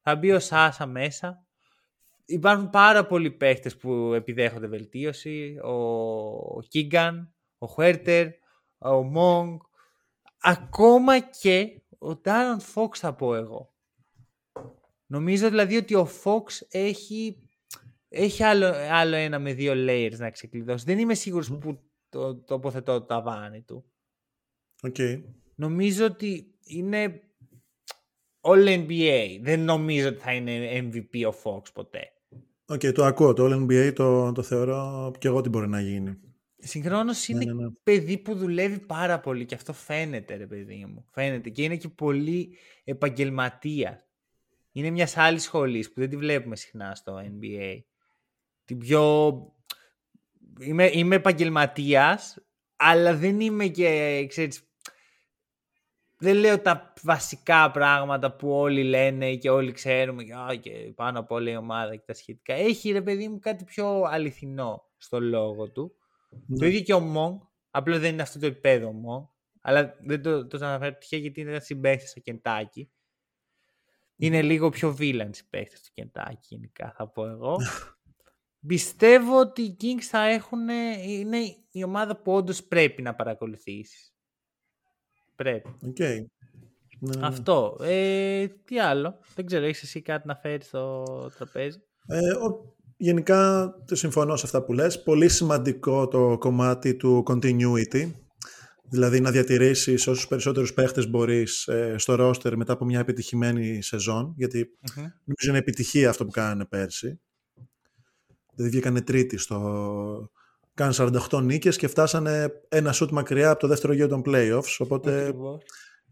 Θα μπει ο Σάσα μέσα υπάρχουν πάρα πολλοί παίχτες που επιδέχονται βελτίωση. Ο Κίγκαν, ο Χουέρτερ, ο Μόγκ, ακόμα και ο Ντάρον Φόξ θα πω εγώ. Νομίζω δηλαδή ότι ο Φόξ έχει, έχει άλλο, άλλο ένα με δύο layers να ξεκλειδώσει. Δεν είμαι σίγουρος πού το τοποθετώ το ταβάνι του. Okay. Νομίζω ότι είναι All NBA. Δεν νομίζω ότι θα είναι MVP ο Fox ποτέ. OK, okay, το ακούω. Το All NBA το, το θεωρώ και εγώ ότι μπορεί να γίνει. Συγχρόνως ναι, είναι ναι, ναι. παιδί που δουλεύει πάρα πολύ και αυτό φαίνεται, ρε παιδί μου. Φαίνεται και είναι και πολύ επαγγελματία. Είναι μιας άλλης σχολής που δεν τη βλέπουμε συχνά στο NBA. Την πιο. Είμαι, είμαι επαγγελματίας, αλλά δεν είμαι και ξέρεις, δεν λέω τα βασικά πράγματα που όλοι λένε και όλοι ξέρουμε και, πάνω από όλα η ομάδα και τα σχετικά. Έχει ρε παιδί μου κάτι πιο αληθινό στο λόγο του. Ναι. Το ίδιο και ο Μόγκ, απλά δεν είναι αυτό το επίπεδο ο Μόγκ, αλλά δεν το, το αναφέρω τυχαία γιατί είναι ένας συμπαίχτη στο Κεντάκι. Είναι λίγο πιο βίλαν συμπαίχτη στο Κεντάκι γενικά θα πω εγώ. Πιστεύω ότι οι Kings θα έχουν, είναι η ομάδα που όντως πρέπει να παρακολουθήσεις. Πρέπει. Okay. Ναι, ναι. Αυτό. Ε, τι άλλο; Δεν ξέρω, έχεις εσύ κάτι να φέρεις στο τραπέζι; Ε, ο, γενικά, το συμφωνώ σε αυτά που λες. Πολύ σημαντικό το κομμάτι του continuity. Δηλαδή να διατηρήσεις όσους περισσότερους παίχτες μπορείς ε, στο ρόστερ μετά από μια επιτυχημένη σεζόν. Γιατί mm-hmm. νομίζω είναι επιτυχία αυτό που κάνανε πέρσι. Δηλαδή βγήκανε τρίτη στο, Κάνουν 48 νίκες και φτάσανε ένα σουτ μακριά από το δεύτερο γύρο των playoffs, οπότε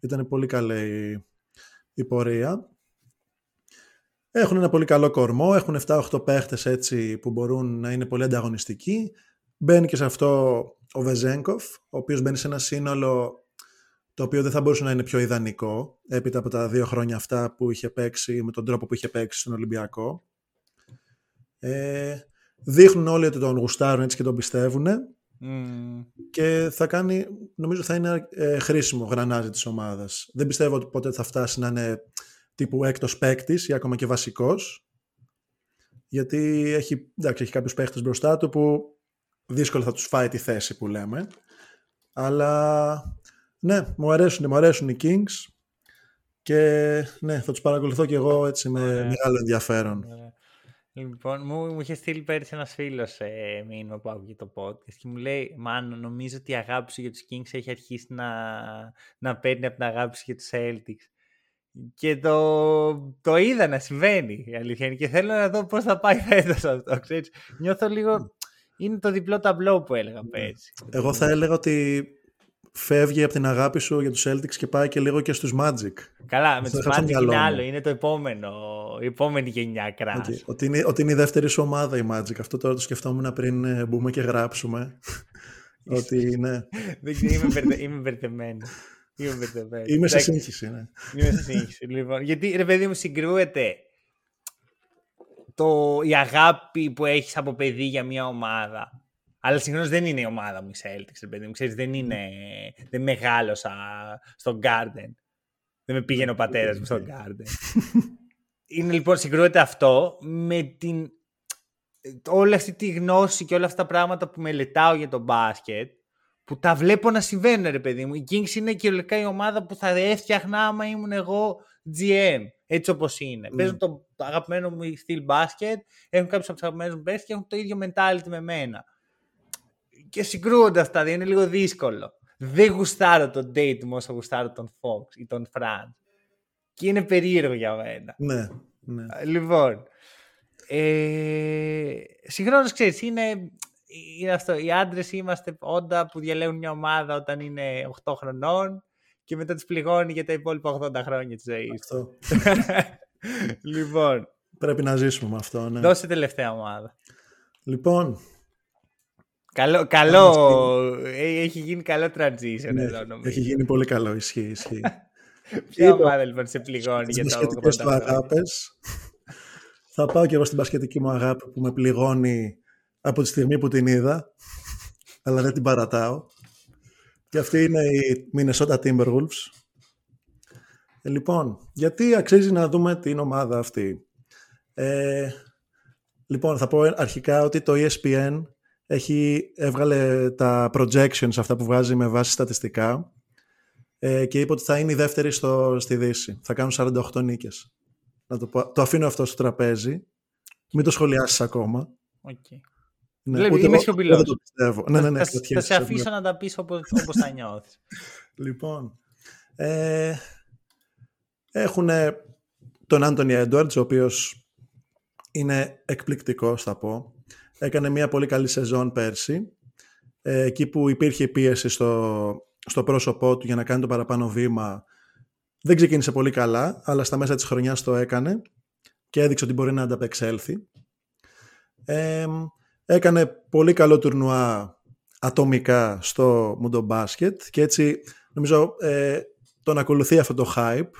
ήταν πολύ καλή η, πορεία. Έχουν ένα πολύ καλό κορμό, έχουν 7-8 παίχτες έτσι που μπορούν να είναι πολύ ανταγωνιστικοί. Μπαίνει και σε αυτό ο Βεζέγκοφ, ο οποίος μπαίνει σε ένα σύνολο το οποίο δεν θα μπορούσε να είναι πιο ιδανικό έπειτα από τα δύο χρόνια αυτά που είχε παίξει με τον τρόπο που είχε παίξει στον Ολυμπιακό. Ε, δείχνουν όλοι ότι τον γουστάρουν έτσι και τον πιστεύουν και θα κάνει, νομίζω θα είναι ε, χρήσιμο γρανάζι της ομάδας. Δεν πιστεύω ότι ποτέ θα φτάσει να είναι τύπου έκτος παίκτης ή ακόμα και βασικός γιατί έχει, εντάξει, έχει κάποιους παίκτες μπροστά του που δύσκολα θα τους φάει τη θέση που λέμε αλλά Ναι, μου αρέσουν, μου αρέσουν οι Kings και ναι, θα τους παρακολουθώ και εγώ έτσι με μεγάλο ενδιαφέρον. Λοιπόν, μου, μου είχε στείλει πέρυσι ένας φίλος ε, μήνυμα που άκουγε το podcast και μου λέει: Μάνο, νομίζω ότι η αγάπη σου για τους Kings έχει αρχίσει να, να παίρνει από την αγάπη σου για τους Celtics. Και το, το είδα να συμβαίνει η αλήθεια είναι και θέλω να δω πώς θα πάει φέτος αυτό. Ξέρεις. Νιώθω λίγο. Είναι το διπλό ταμπλό που έλεγα πέρσι. Εγώ θα έλεγα ότι φεύγει από την αγάπη σου για τους Celtics και πάει και λίγο και στους Magic. Καλά, με τους Magic είναι άλλο, είναι το επόμενο, η επόμενη γενιά κράς. Okay. Ότι, είναι, ότι είναι η δεύτερη σου ομάδα η Magic. Αυτό τώρα το σκεφτόμουν πριν ε, μπούμε και γράψουμε. ότι είναι... Δεν ξέρω, είμαι, μπερδε, είμαι μπερδεμένο. Είμαι μπερδεμένο. Είμαι σε σύγχυση, ναι. Είμαι σε σύγχυση, λοιπόν. Γιατί, ρε παιδί μου, συγκρούεται το, η αγάπη που έχεις από παιδί για μια ομάδα αλλά συγχρόνω δεν είναι η ομάδα μου η Celtics, παιδί μου. Ξέρεις, δεν, είναι, δεν μεγάλωσα στο Garden. Δεν με πήγαινε ο πατέρας μου στο Garden. είναι λοιπόν, συγκρούεται αυτό με την όλη αυτή τη γνώση και όλα αυτά τα πράγματα που μελετάω για το μπάσκετ που τα βλέπω να συμβαίνουν ρε παιδί μου. Η Kings είναι κυριολεκτικά η ομάδα που θα έφτιαχνα άμα ήμουν εγώ GM. Έτσι όπως είναι. Mm. Παίζουν το, το αγαπημένο μου στυλ μπάσκετ, έχουν κάποιους από τους αγαπημένους μου και έχουν το ίδιο mentality με μένα και συγκρούονται αυτά, είναι λίγο δύσκολο. Δεν γουστάρω τον Dayton όσο γουστάρω τον Fox ή τον Franz. Και είναι περίεργο για μένα. Ναι, ναι. Λοιπόν, ε, συγχρόνως ξέρεις, είναι, είναι αυτό. Οι άντρες είμαστε όντα που διαλέγουν μια ομάδα όταν είναι 8 χρονών και μετά τους πληγώνει για τα υπόλοιπα 80 χρόνια της ζωής. Αυτό. λοιπόν. Πρέπει να ζήσουμε με αυτό, ναι. Δώσε τελευταία ομάδα. Λοιπόν, Καλό, καλό ε, έχει γίνει καλό transition ναι, εδώ νομίζω. Έχει γίνει πολύ καλό, ισχύει, ισχύει. Ποια ομάδα λοιπόν σε πληγώνει για το 80 του αγάπες. Θα πάω και εγώ στην πασχετική μου αγάπη που με πληγώνει από τη στιγμή που την είδα, αλλά δεν την παρατάω. Και αυτή είναι η Minnesota Timberwolves. Ε, λοιπόν, γιατί αξίζει να δούμε την ομάδα αυτή; Ε, λοιπόν, θα πω αρχικά ότι το ESPN έχει, έβγαλε τα projections αυτά που βγάζει με βάση στατιστικά ε, και είπε ότι θα είναι η δεύτερη στο, στη Δύση. Θα κάνουν 48 νίκες. Να το, το αφήνω αυτό στο τραπέζι. Μην το σχολιάσεις ακόμα. Okay. Ναι, Βλέπει, είμαι σιωπηλός. το πιστεύω. Ναι, ναι, ναι, θα, θα, σε αφήσω να τα πεις όπως, όπως θα νιώθεις. λοιπόν, ε, έχουν τον Άντωνι Έντουαρτς, ο οποίος είναι εκπληκτικός θα πω έκανε μια πολύ καλή σεζόν πέρσι, ε, εκεί που υπήρχε πίεση στο, στο πρόσωπό του για να κάνει το παραπάνω βήμα. Δεν ξεκίνησε πολύ καλά, αλλά στα μέσα της χρονιάς το έκανε και έδειξε ότι μπορεί να ανταπεξέλθει. Ε, έκανε πολύ καλό τουρνουά ατομικά στο Μουντομπάσκετ και έτσι νομίζω ε, τον ακολουθεί αυτό το hype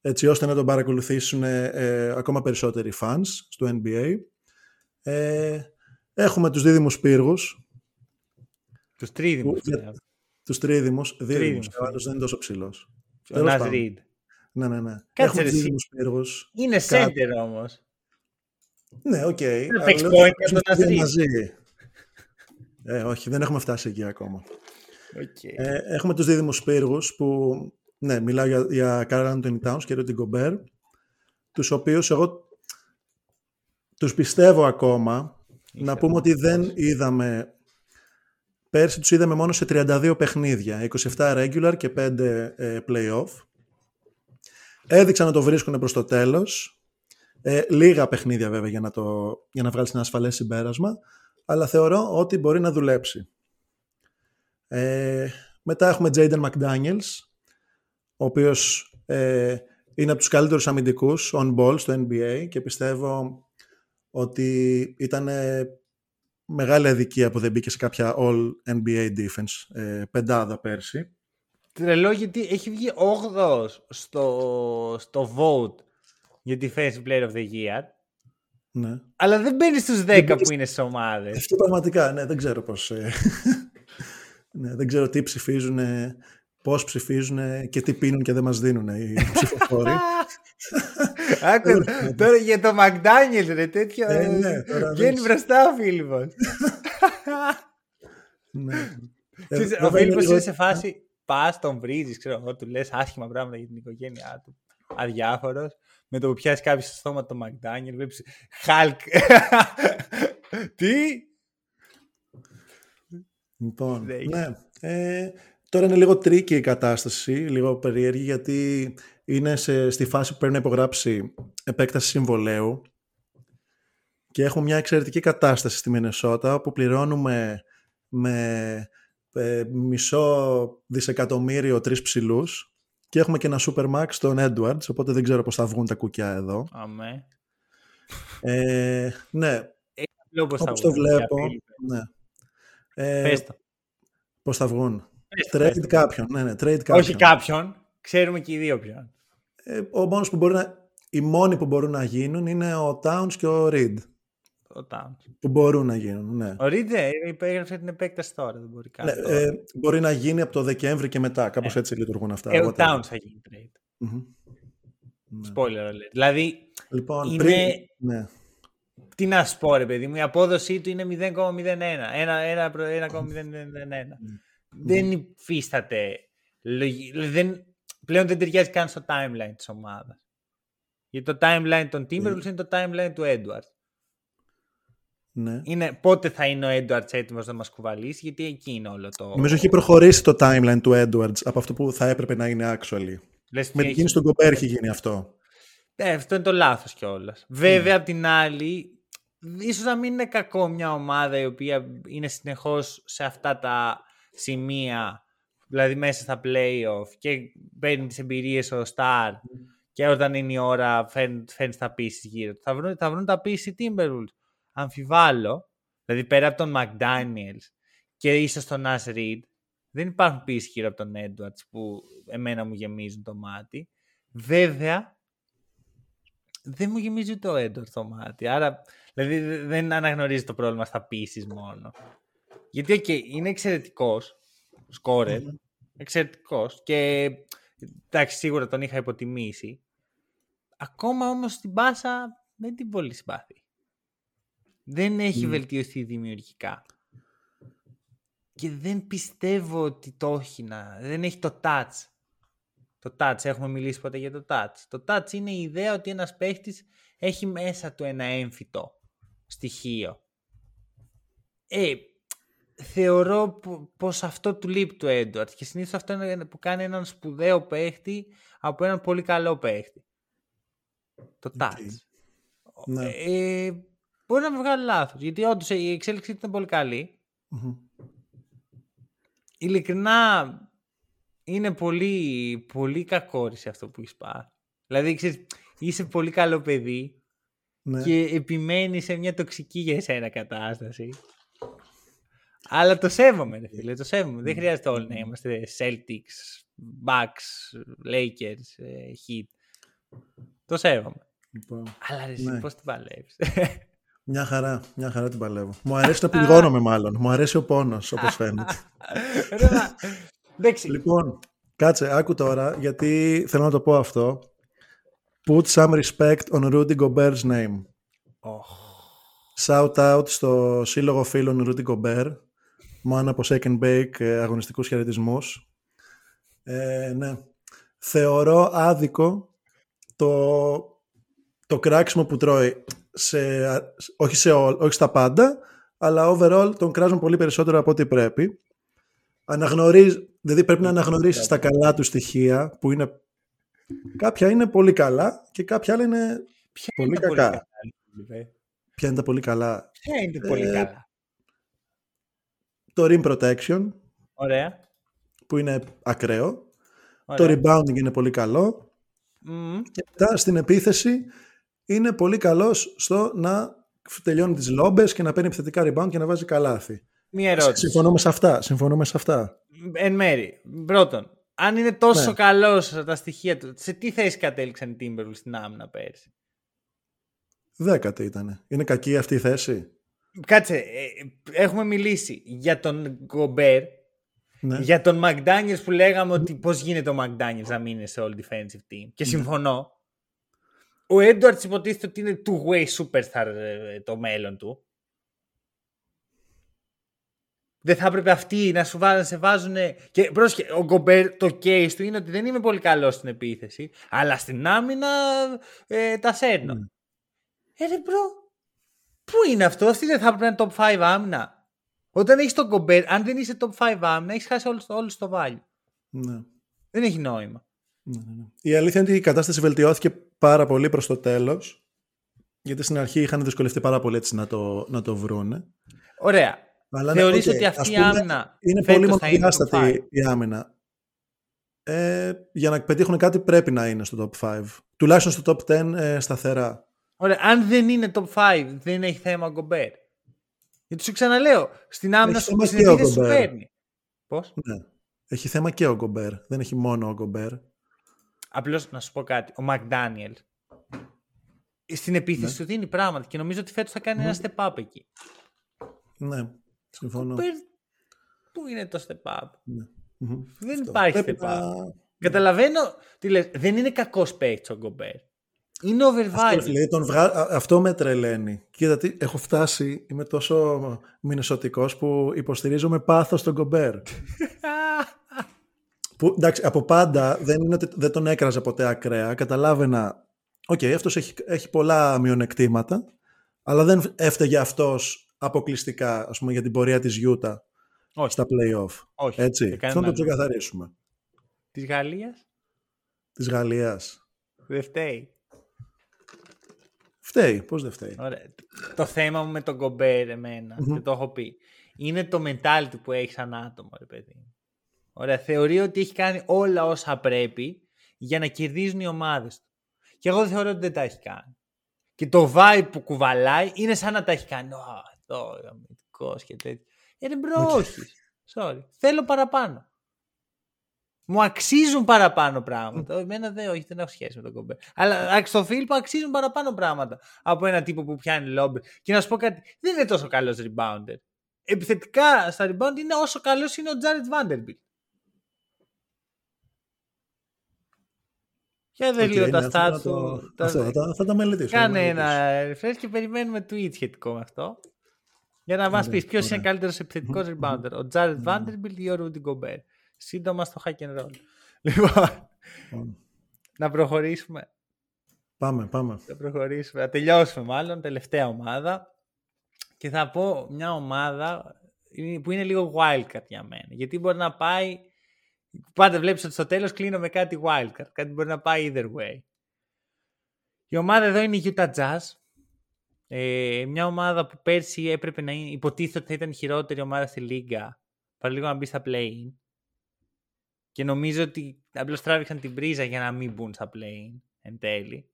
έτσι ώστε να τον παρακολουθήσουν ε, ακόμα περισσότεροι fans στο NBA. Ε, έχουμε τους δίδυμους πύργους. Τους τρίδυμους. Που, τους τρίδυμους. Δίδυμους. Ο άλλος δεν είναι τόσο ψηλός. Ο Ναζ Ριντ. Ναι, ναι, ναι. Κάτσε έχουμε τους δίδυμους πύργους. Είναι σέντερ όμως. Ναι, OK. Okay. τον Μαζί. Ε, όχι, δεν έχουμε φτάσει εκεί ακόμα. Okay. Ε, έχουμε τους δίδυμους πύργους που, ναι, μιλάω για, για Carl Anthony Towns και Rudy Gobert, τους οποίους εγώ τους πιστεύω ακόμα. να πούμε ότι δεν είδαμε... Πέρσι τους είδαμε μόνο σε 32 παιχνίδια, 27 regular και 5 ε, play-off. Έδειξαν να το βρίσκουν προς το τέλος. Ε, λίγα παιχνίδια βέβαια για να, το, για να βγάλεις ένα ασφαλές συμπέρασμα, αλλά θεωρώ ότι μπορεί να δουλέψει. Ε, μετά έχουμε Jaden McDaniels, ο οποίος ε, είναι από τους καλύτερους αμυντικούς on ball στο NBA και πιστεύω ότι ήταν μεγάλη αδικία που δεν μπήκε σε κάποια All NBA Defense ε, πεντάδα πέρσι. Τρελό γιατί έχει βγει 8 στο, στο vote για τη Defensive Player of the Year. Ναι. Αλλά δεν μπαίνει στους 10 που είναι στις ομάδες. Αυτό πραγματικά, ναι, δεν ξέρω πώς... Ε, ναι, δεν ξέρω τι ψηφίζουν, πώς ψηφίζουν και τι πίνουν και δεν μας δίνουν οι ψηφοφόροι. Άκου, τώρα για το McDaniel ρε τέτοιο. Ε, ναι, Βγαίνει μπροστά ο Φίλιππος. ναι. Ο Φίλιππος είναι σε φάση πας, τον βρίζει, ξέρω εγώ, του λες άσχημα πράγματα για την οικογένειά του. Αδιάφορος. Με το που πιάσει κάποιος στο στόμα το Μακδάνιελ, βλέπεις Χάλκ. Τι! Λοιπόν, ναι. Ε, τώρα είναι λίγο τρίκη η κατάσταση, λίγο περίεργη, γιατί είναι σε, στη φάση που πρέπει να υπογράψει επέκταση συμβολέου και έχουμε μια εξαιρετική κατάσταση στη Μινεσότα όπου πληρώνουμε με ε, μισό δισεκατομμύριο τρεις ψηλούς και έχουμε και ένα Supermax στον Edwards οπότε δεν ξέρω πώς θα βγουν τα κουκιά εδώ. Αμέ. Ε, ναι, όπως το βλέπω. Ναι. Ε, Πες το. Πώς θα βγουν. trade κάποιον. Ναι, ναι, trade κάποιον. Όχι κάποιον. Ξέρουμε και οι δύο ποιον. Ε, ο μόνος που μπορεί να... Οι μόνοι που μπορούν να γίνουν είναι ο Towns και ο Reed. Ο Towns. Που μπορούν να γίνουν, ναι. Ο Reed δεν υπέγραψε την επέκταση τώρα. Δεν μπορεί, ναι, ε, μπορεί να γίνει από το Δεκέμβρη και μετά. Κάπως ε. έτσι λειτουργούν αυτά. Ε, ο Towns θα γίνει trade. Mm-hmm. Spoiler alert. Δηλαδή, λοιπόν, είναι... πριν... Ναι τι να σου πω, ρε παιδί μου, η απόδοσή του είναι 0,01. 1,001. Δεν υφίσταται. Δεν, πλέον δεν ταιριάζει καν στο timeline της ομάδας. Γιατί το timeline των Timberwolves είναι το timeline του Edwards. Ναι. Είναι πότε θα είναι ο Edwards έτοιμος να μας κουβαλήσει, γιατί εκεί είναι όλο το... Νομίζω έχει προχωρήσει το timeline του Edwards από αυτό που θα έπρεπε να είναι actually. Λες Με την κίνηση του Γκομπέρ έχει γίνει αυτό. Ε, αυτό είναι το λάθος κιόλας. Βέβαια, mm. απ' την άλλη, ίσως να μην είναι κακό μια ομάδα η οποία είναι συνεχώς σε αυτά τα σημεία, δηλαδή μέσα στα playoff και παίρνει τις εμπειρίες ο Star και όταν είναι η ώρα φέρνει, φέρνει τα πίσεις γύρω του. Θα βρουν, θα βρουν τα πίσεις οι Timberwolves. Αμφιβάλλω, δηλαδή πέρα από τον McDaniels και ίσως τον Nas Reed, δεν υπάρχουν πίσεις γύρω από τον Edwards που εμένα μου γεμίζουν το μάτι. Βέβαια, δεν μου γεμίζει το Edwards το μάτι. Άρα Δηλαδή δεν αναγνωρίζει το πρόβλημα στα πίσει μόνο. Γιατί okay, είναι εξαιρετικός σκόρερ. Mm-hmm. Εξαιρετικός. Και εντάξει, σίγουρα τον είχα υποτιμήσει. Ακόμα όμως στην πάσα δεν την πολύ συμπάθει. Δεν έχει mm. βελτιωθεί δημιουργικά. Και δεν πιστεύω ότι το έχει να... Δεν έχει το touch. Το touch, έχουμε μιλήσει ποτέ για το touch. Το touch είναι η ιδέα ότι ένας παίχτης έχει μέσα του ένα έμφυτο στοιχείο. Ε, θεωρώ πως αυτό του λείπει του Έντουαρτ και συνήθως αυτό είναι που κάνει έναν σπουδαίο παίχτη από έναν πολύ καλό παίχτη. Το touch. Ναι. Ε, μπορεί να με βγάλει λάθος, γιατί όντως η εξέλιξή του ήταν πολύ καλή. Ειλικρινά είναι πολύ, πολύ κακόρηση αυτό που έχεις πάρει. Δηλαδή, ξέρεις, είσαι πολύ καλό παιδί, ναι. και επιμένεις σε μια τοξική για εσένα κατάσταση. Αλλά το σέβομαι, ρε φίλε, το σέβομαι. Δεν ναι. χρειάζεται όλοι να είμαστε Celtics, Bucks, Lakers, ε, Heat. Το σέβομαι. Λοιπόν, Αλλά ρε, ναι. πώς την παλεύεις. Μια χαρά, μια χαρά την παλεύω. Μου αρέσει να πληγώνομαι μάλλον. Μου αρέσει ο πόνος, όπως φαίνεται. λοιπόν, κάτσε, άκου τώρα, γιατί θέλω να το πω αυτό. Put some respect on Rudy Gobert's name. Oh. Shout out στο σύλλογο φίλων Rudy Gobert. Μόνο από second bake ε, αγωνιστικούς χαιρετισμούς. Ε, ναι. Θεωρώ άδικο το, το κράξιμο που τρώει σε, όχι, σε όχι στα πάντα, αλλά overall τον κράζουν πολύ περισσότερο από ό,τι πρέπει. Αναγνωρίζει, δηλαδή πρέπει να αναγνωρίσεις τα καλά του στοιχεία που είναι Κάποια είναι πολύ καλά και κάποια άλλα είναι Ποια πολύ είναι κακά. Πολύ καλά, Ποια είναι τα πολύ καλά; Ποια είναι τα πολύ ε, καλά; Το rim protection. Ωραία. Που είναι ακραίο. Το rebounding είναι πολύ καλό. Και μετά στην επίθεση είναι πολύ καλός στο να τελειώνει τις λόμπες και να παίρνει επιθετικά rebound και να βάζει καλάθι. Μία ερώτηση. Συμφωνούμε σε αυτά. Συμφωνούμε σε αυτά. Εν μέρη. Πρώτον, αν είναι τόσο ναι. καλός τα στοιχεία του, σε τι θέση κατέληξαν οι Timberwolves στην άμυνα πέρσι; Δέκατη ήταν. Είναι κακή αυτή η θέση; Κάτσε, ε, έχουμε μιλήσει για τον Γκομπέρ, ναι. για τον McDaniels που λέγαμε ότι πώς γίνεται ο McDaniels να μείνει σε all defensive team. Και ναι. συμφωνώ. Ο Edwards υποτίθεται ότι είναι two-way superstar ε, το μέλλον του. δεν θα έπρεπε αυτοί να σου βάζουν, σε βάζουν. Και πρόσχε, ο Γκομπέρ το case του είναι ότι δεν είμαι πολύ καλός στην επίθεση, αλλά στην άμυνα ε, τα σέρνω. Mm. Ε, ρε bro, πού είναι αυτό, αυτή δεν θα έπρεπε να είναι top 5 άμυνα. Όταν έχεις τον Γκομπέρ, αν δεν είσαι top 5 άμυνα, έχεις χάσει όλο, όλο το value. Ναι. Δεν έχει νόημα. Ναι, ναι, ναι. Η αλήθεια είναι ότι η κατάσταση βελτιώθηκε πάρα πολύ προς το τέλος. Γιατί στην αρχή είχαν δυσκολευτεί πάρα πολύ έτσι να το, να το βρούνε. Ωραία. Αλλά Θεωρείς okay, ότι αυτή η άμυνα είναι πολύ μονοδιάστατη η άμυνα. Ε, για να πετύχουν κάτι πρέπει να είναι στο top 5. Τουλάχιστον στο top 10 ε, σταθερά. Ωραία, αν δεν είναι top 5, δεν έχει θέμα ο Γκομπέρ. Γιατί σου ξαναλέω, στην άμυνα σου στην σου παίρνει. Πώς; Ναι. Έχει θέμα και ο Γκομπέρ. Δεν έχει μόνο ο Γκομπέρ. Απλώς να σου πω κάτι. Ο Μακδάνιελ στην επίθεση ναι. του δίνει πράγματα και νομίζω ότι φέτος θα κάνει ένα step up εκεί. Ναι. Συμφωνώ. Πού είναι το step up; Ναι. Δεν υπάρχει step up. Καταλαβαίνω τι λες. Δεν είναι κακός παίκτης ο Γκομπέρ. Είναι overvalued. τον βγα... Αυτό με τρελαίνει. Κοίτα τι, έχω φτάσει, είμαι τόσο μινεσοτικός που υποστηρίζω με πάθος τον Γκομπέρ. που, εντάξει, από πάντα δεν, είναι δεν τον έκραζα ποτέ ακραία. Καταλάβαινα, OK, okay, αυτός έχει, έχει πολλά μειονεκτήματα, αλλά δεν έφταιγε αυτός αποκλειστικά ας πούμε, για την πορεία της Γιούτα στα play-off. Όχι. Έτσι. Αυτό να το ξεκαθαρίσουμε. Της Γαλλίας; Της Γαλλίας. Δεν φταίει. Φταίει. Πώς δεν φταίει. Ωραία. Το θέμα μου με τον Κομπέρ εμένα, mm-hmm. και το έχω πει, είναι το mentality που έχεις σαν άτομο, ρε παιδί. Ωραία. Θεωρεί ότι έχει κάνει όλα όσα πρέπει για να κερδίζουν οι ομάδες του. Και εγώ θεωρώ ότι δεν τα έχει κάνει. Και το vibe που κουβαλάει είναι σαν να τα έχει κάνει αυτό, αμυντικό και τέτοιο. Ε, bro, όχι. Sorry. Θέλω παραπάνω. Μου αξίζουν παραπάνω πράγματα. Εμένα δεν, όχι, δεν έχω σχέση με τον Γκομπέρ. Αλλά στο Φίλιππο αξίζουν παραπάνω πράγματα από ένα τύπο που πιάνει lob ρε. Και να σου πω κάτι, δεν είναι τόσο καλός rebounder. Επιθετικά στα rebound είναι όσο καλός είναι ο Τζάρετ Vanderbilt. Για δεν λίγο τα stats του. Θα τα μελετήσω. Κάνε ένα refresh και περιμένουμε tweet σχετικό με αυτό. Για να μας πεις ποιος είναι καλύτερος επιθετικός rebounder, ο Jared Vanderbilt ή ο Rudy Gobert. Σύντομα στο hack and roll. Λοιπόν, να προχωρήσουμε. Πάμε, πάμε. Να προχωρήσουμε. Να τελειώσουμε μάλλον. Τελευταία ομάδα. Και θα πω μια ομάδα που είναι λίγο wildcard για μένα. Γιατί μπορεί να πάει... Πάντα βλέπεις ότι στο τέλος κλείνω με κάτι wildcard. Κάτι μπορεί να πάει either way. Η ομάδα εδώ είναι η Utah Jazz. Ε, μια ομάδα που πέρσι έπρεπε να είναι, υποτίθεται ότι θα ήταν η χειρότερη ομάδα στη Λίγκα, παραλίγο να μπει στα play Και νομίζω ότι απλώς τράβηξαν την πρίζα για να μην μπουν στα play εν τέλει.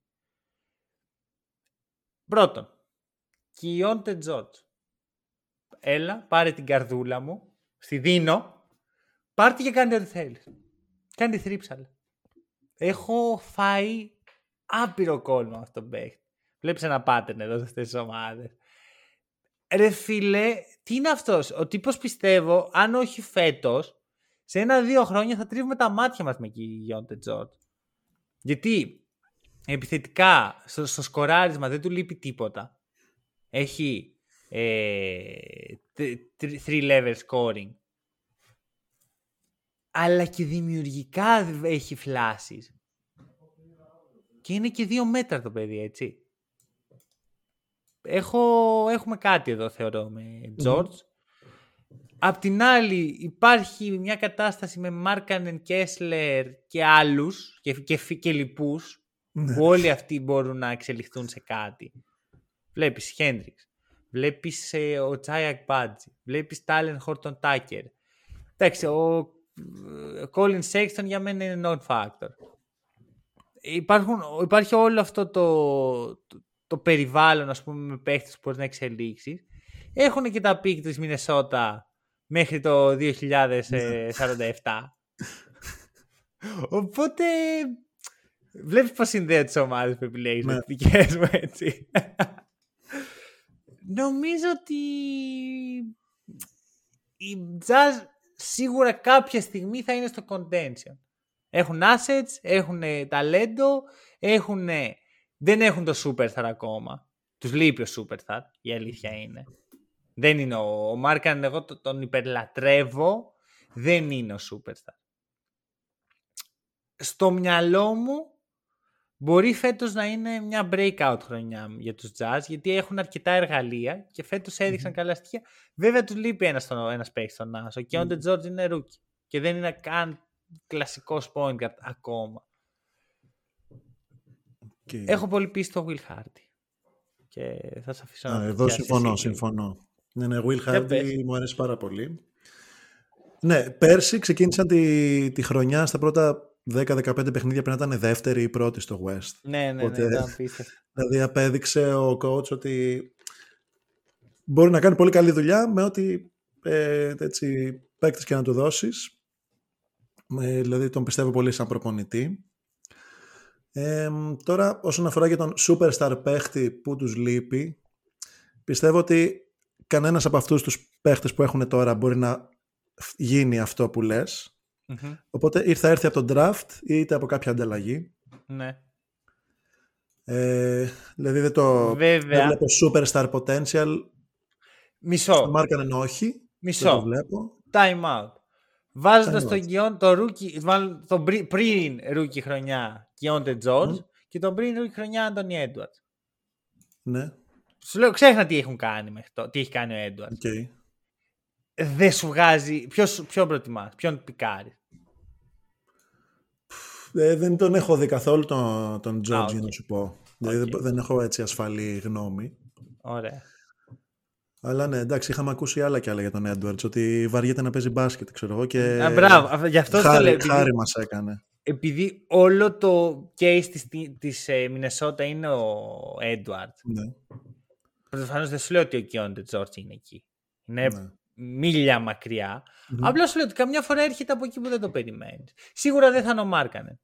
Πρώτον, Κιόντε Τζότ. Έλα, πάρε την καρδούλα μου, στη δίνω, πάρτε και κάντε ό,τι θέλεις. Κάντε θρύψαλ. Έχω φάει άπειρο κόλμα αυτό τον παίχτη. Βλέπεις ένα pattern εδώ σε αυτές τις ομάδες. Ρε φίλε, τι είναι αυτός; Ο τύπος πιστεύω, αν όχι φέτος, σε ένα-δύο χρόνια θα τρίβουμε τα μάτια μας με Γιόντε Τζόρτ. Γιατί επιθετικά στο, στο σκοράρισμα δεν του λείπει τίποτα. Έχει ε, three level scoring. Αλλά και δημιουργικά έχει φλάσεις. Και είναι και δύο μέτρα το παιδί, έτσι έχω, έχουμε κάτι εδώ θεωρώ με George. Απ' την άλλη υπάρχει μια κατάσταση με Μάρκανεν, Κέσλερ και άλλους και, και, και λοιπούς ναι. που όλοι αυτοί μπορούν να εξελιχθούν σε κάτι. Βλέπεις Χέντριξ, βλέπεις ε, Οτσάι Αγκμπάτζι, βλέπεις Τάλεν Χόρτον Τάκερ. Εντάξει, ο Κόλιν Σέξτον για μένα είναι non-factor. Υπάρχουν, υπάρχει όλο αυτό το, το περιβάλλον ας πούμε με παίχτες που μπορείς να εξελίξεις. Έχουν και τα picks της Μινεσότα μέχρι το 2047. Οπότε βλέπεις πως συνδέω τις ομάδες που επιλέγεις με ναι. τις δικές μου έτσι. Νομίζω ότι η Jazz σίγουρα κάποια στιγμή θα είναι στο contention. Έχουν assets, έχουν ταλέντο, έχουν δεν έχουν το Superstar ακόμα. Τους λείπει ο Superstar, η αλήθεια είναι. Δεν είναι ο, ο Μάρκανεν, εγώ τον υπερλατρεύω, δεν είναι ο superstar. Στο μυαλό μου μπορεί φέτος να είναι μια breakout χρονιά για τους Jazz, γιατί έχουν αρκετά εργαλεία και φέτος έδειξαν mm-hmm. καλά στοιχεία. Βέβαια τους λείπει ένας, ένας παίκτης στον Άσο. Ο Κιόντε mm-hmm. George είναι rookie και δεν είναι καν κλασικός point guard ακόμα. Okay. Έχω πολύ πίστη στο Will Hardy. Και θα σας αφήσω Α, να Εδώ συμφωνώ, συμφωνώ. Ναι, ναι, Will Hardy μου αρέσει πάρα πολύ. Ναι, πέρσι ξεκίνησαν τη, τη χρονιά στα πρώτα 10-15 παιχνίδια πριν ήταν δεύτερη ή πρώτη στο West. Ναι, ναι, Οπότε, ναι, Δηλαδή απέδειξε ο coach ότι μπορεί να κάνει πολύ καλή δουλειά με ό,τι ε, έτσι, παίκτης και να του δώσεις. Ε, δηλαδή τον πιστεύω πολύ σαν προπονητή. Ε, τώρα όσον αφορά για τον superstar παίχτη που τους λείπει πιστεύω ότι κανένας από αυτούς τους παίχτες που έχουν τώρα μπορεί να γίνει αυτό που λες Οπότε ήρθε θα έρθει από τον draft είτε από κάποια ανταλλαγή. Ναι. Ε, δηλαδή δεν το Βέβαια. δεν βλέπω superstar potential. Μισό. Μάρκανεν όχι. Μισό. Δεν το βλέπω. Time out. Βάζοντας τον Κιόν, το rookie, μάλλον τον πριν rookie χρονιά Κιόντε Τζορτζ και τον πριν rookie χρονιά Άντωνι Έντουαρτς. Ναι. Σου λέω, ξέχνα τι έχουν κάνει μέχρι το, τι έχει κάνει ο Έντουαρτ. Okay δεν σου βγάζει. Ποιος, ποιον προτιμάς, ποιον πικάρει; Ε, δεν τον έχω δει καθόλου τον, τον Τζόρτζι, να σου πω. Δηλαδή δεν έχω έτσι ασφαλή γνώμη. Ωραία. Αλλά ναι, εντάξει, είχαμε ακούσει άλλα και άλλα για τον Έντουαρτ, ότι βαριέται να παίζει μπάσκετ, ξέρω εγώ. Και... Α, μπράβο, γι' αυτό χάρη, το λέω. Χάρη μας έκανε. Επειδή όλο το case της, της ε, Μινεσότα είναι ο Έντουαρτ. Ναι. Προφανώς δεν σου λέω ότι ο Κιόντε Τζόρτζ είναι εκεί. Είναι ναι μίλια μακριά. Mm-hmm. Απλά σου λέω ότι καμιά φορά έρχεται από εκεί που δεν το περιμένεις. Σίγουρα δεν θα είναι ο Μάρκανεν.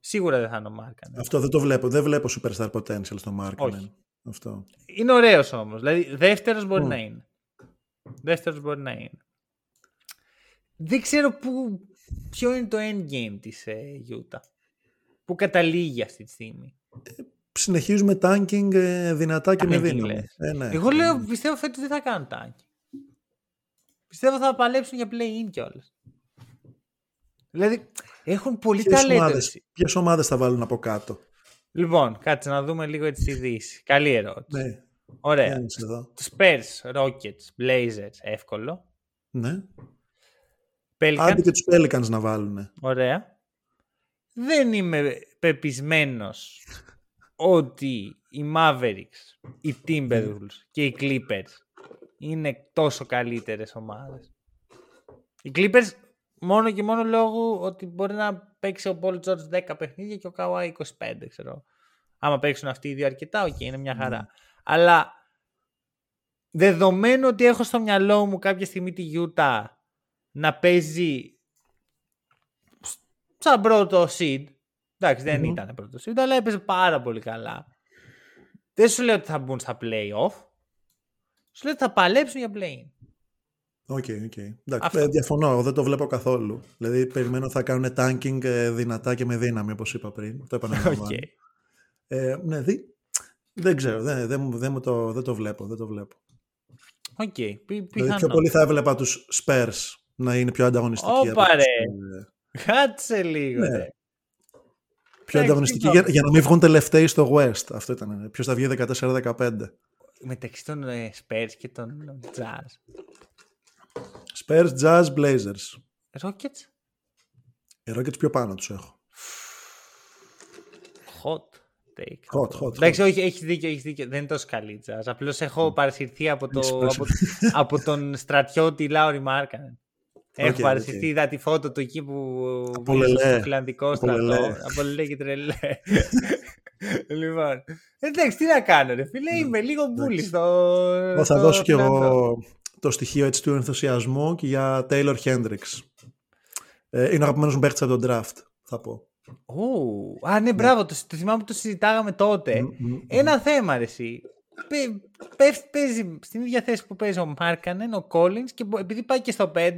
Σίγουρα δεν θα είναι ο Μάρκανεν. Αυτό δεν το βλέπω. Δεν βλέπω superstar potential στο Μάρκανεν. Αυτό. Είναι ωραίος όμως. Δηλαδή, δεύτερος μπορεί mm. να είναι. Δεύτερος μπορεί να είναι. Δεν ξέρω που, ποιο είναι το endgame της ε, Utah. Πού καταλήγει αυτή τη στιγμή. Ε, συνεχίζουμε tanking ε, δυνατά και με δύναμη. Ε, ναι. Εγώ λέω, πιστεύω φέτος δεν θα κάνουν tanking. Πιστεύω θα παλέψουν για play-in κιόλας. Δηλαδή, έχουν πολύ ταλέντο. Ποιες ομάδες θα βάλουν από κάτω; Λοιπόν, κάτσε να δούμε λίγο τις ειδήσεις. Καλή ερώτηση. Ναι. Ωραία. Spurs, Rockets, Blazers, εύκολο. Ναι. Pelicans. Άντε και τους Pelicans να βάλουν. Ωραία. Δεν είμαι πεπισμένος ότι οι Mavericks, οι Timberwolves και οι Clippers είναι τόσο καλύτερες ομάδες. Οι Clippers μόνο και μόνο λόγω ότι μπορεί να παίξει ο Paul George 10 παιχνίδια και ο Kawhi 25, ξέρω. Άμα παίξουν αυτοί οι δύο αρκετά, οκ, είναι μια χαρά. Ναι. Αλλά δεδομένου ότι έχω στο μυαλό μου κάποια στιγμή τη Utah να παίζει σαν πρώτο seed, εντάξει δεν ήταν πρώτος seed, αλλά έπαιζε πάρα πολύ καλά. Δεν σου λέω ότι θα μπουν στα playoff, σου λέει ότι θα παλέψουν για play-in. Ok, okay, ok. Ε, διαφωνώ, δεν το βλέπω καθόλου. Δηλαδή, περιμένω θα κάνουν tanking ε, δυνατά και με δύναμη, όπως είπα πριν. Το επαναλαμβάνω. Okay. Ε, ναι, δι... δεν ξέρω, δεν, δεν, δεν, το, δεν το βλέπω, δεν το βλέπω. Ok, okay, δηλαδή, πιο πολύ θα έβλεπα τους Spurs να είναι πιο ανταγωνιστικοί. Ωπα ρε, κάτσε λίγο. Ναι. Πιο ανταγωνιστικοί για, για, να μην βγουν τελευταίοι στο West. Αυτό ήταν. Ποιος θα βγει 14-15 μεταξύ των ε, Spurs και των Jazz. Spurs, Jazz, Blazers. Rockets; Οι Rockets πιο πάνω τους έχω. Hot take. Hot, hot. Εντάξει, όχι, έχεις δίκιο, έχεις δίκιο. Δεν είναι τόσο καλή Jazz. Απλώς έχω παρασυρθεί από, το, από, από τον στρατιώτη Λάουρι Μάρκανεν. Έχω okay, παρασυρθεί, okay. είδα τη φώτο του εκεί που πήγε στο φιλανδικό στρατό. Από λελέ και τρελέ. λοιπόν. Εντάξει, τι να κάνω, ρε φίλε, ναι. είμαι λίγο μπουλή στο. Θα δώσω κι εγώ το στοιχείο έτσι του ενθουσιασμού και για Taylor Hendricks. Ε, είναι ο αγαπημένος μου παίχτης από τον draft, θα πω. Ου, α, ναι, ναι. μπράβο, το, το θυμάμαι που το συζητάγαμε τότε. Ένα θέμα, ρε, εσύ. Παίζει στην ίδια θέση που παίζει ο Μάρκανεν, ο Collins και επειδή πάει και στο 5,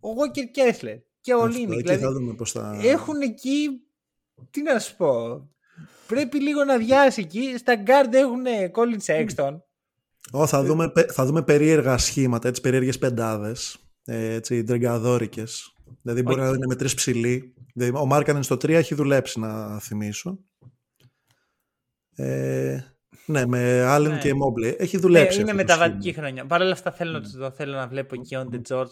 ο Walker Κέσλερ και ο Λίνικ. Δηλαδή, θα... Έχουν εκεί, τι να σου πω, πρέπει λίγο να διάσει εκεί. Στα guard έχουν Colin Sexton. Ω, θα, δούμε, θα δούμε περίεργα σχήματα, έτσι, περίεργες πεντάδες, έτσι, ντρεγκαδόρικες. Δηλαδή μπορεί να είναι με τρεις ψηλοί. Δηλαδή, ο Μάρκανεν στο 3 έχει δουλέψει, να θυμίσω. Ε, ναι, με Άλεν ναι. και Μόμπλε. Έχει δουλέψει. Ε, είναι μεταβατική χρονιά. Παρ' όλα αυτά θέλω να το δω. Θέλω να βλέπω και on the George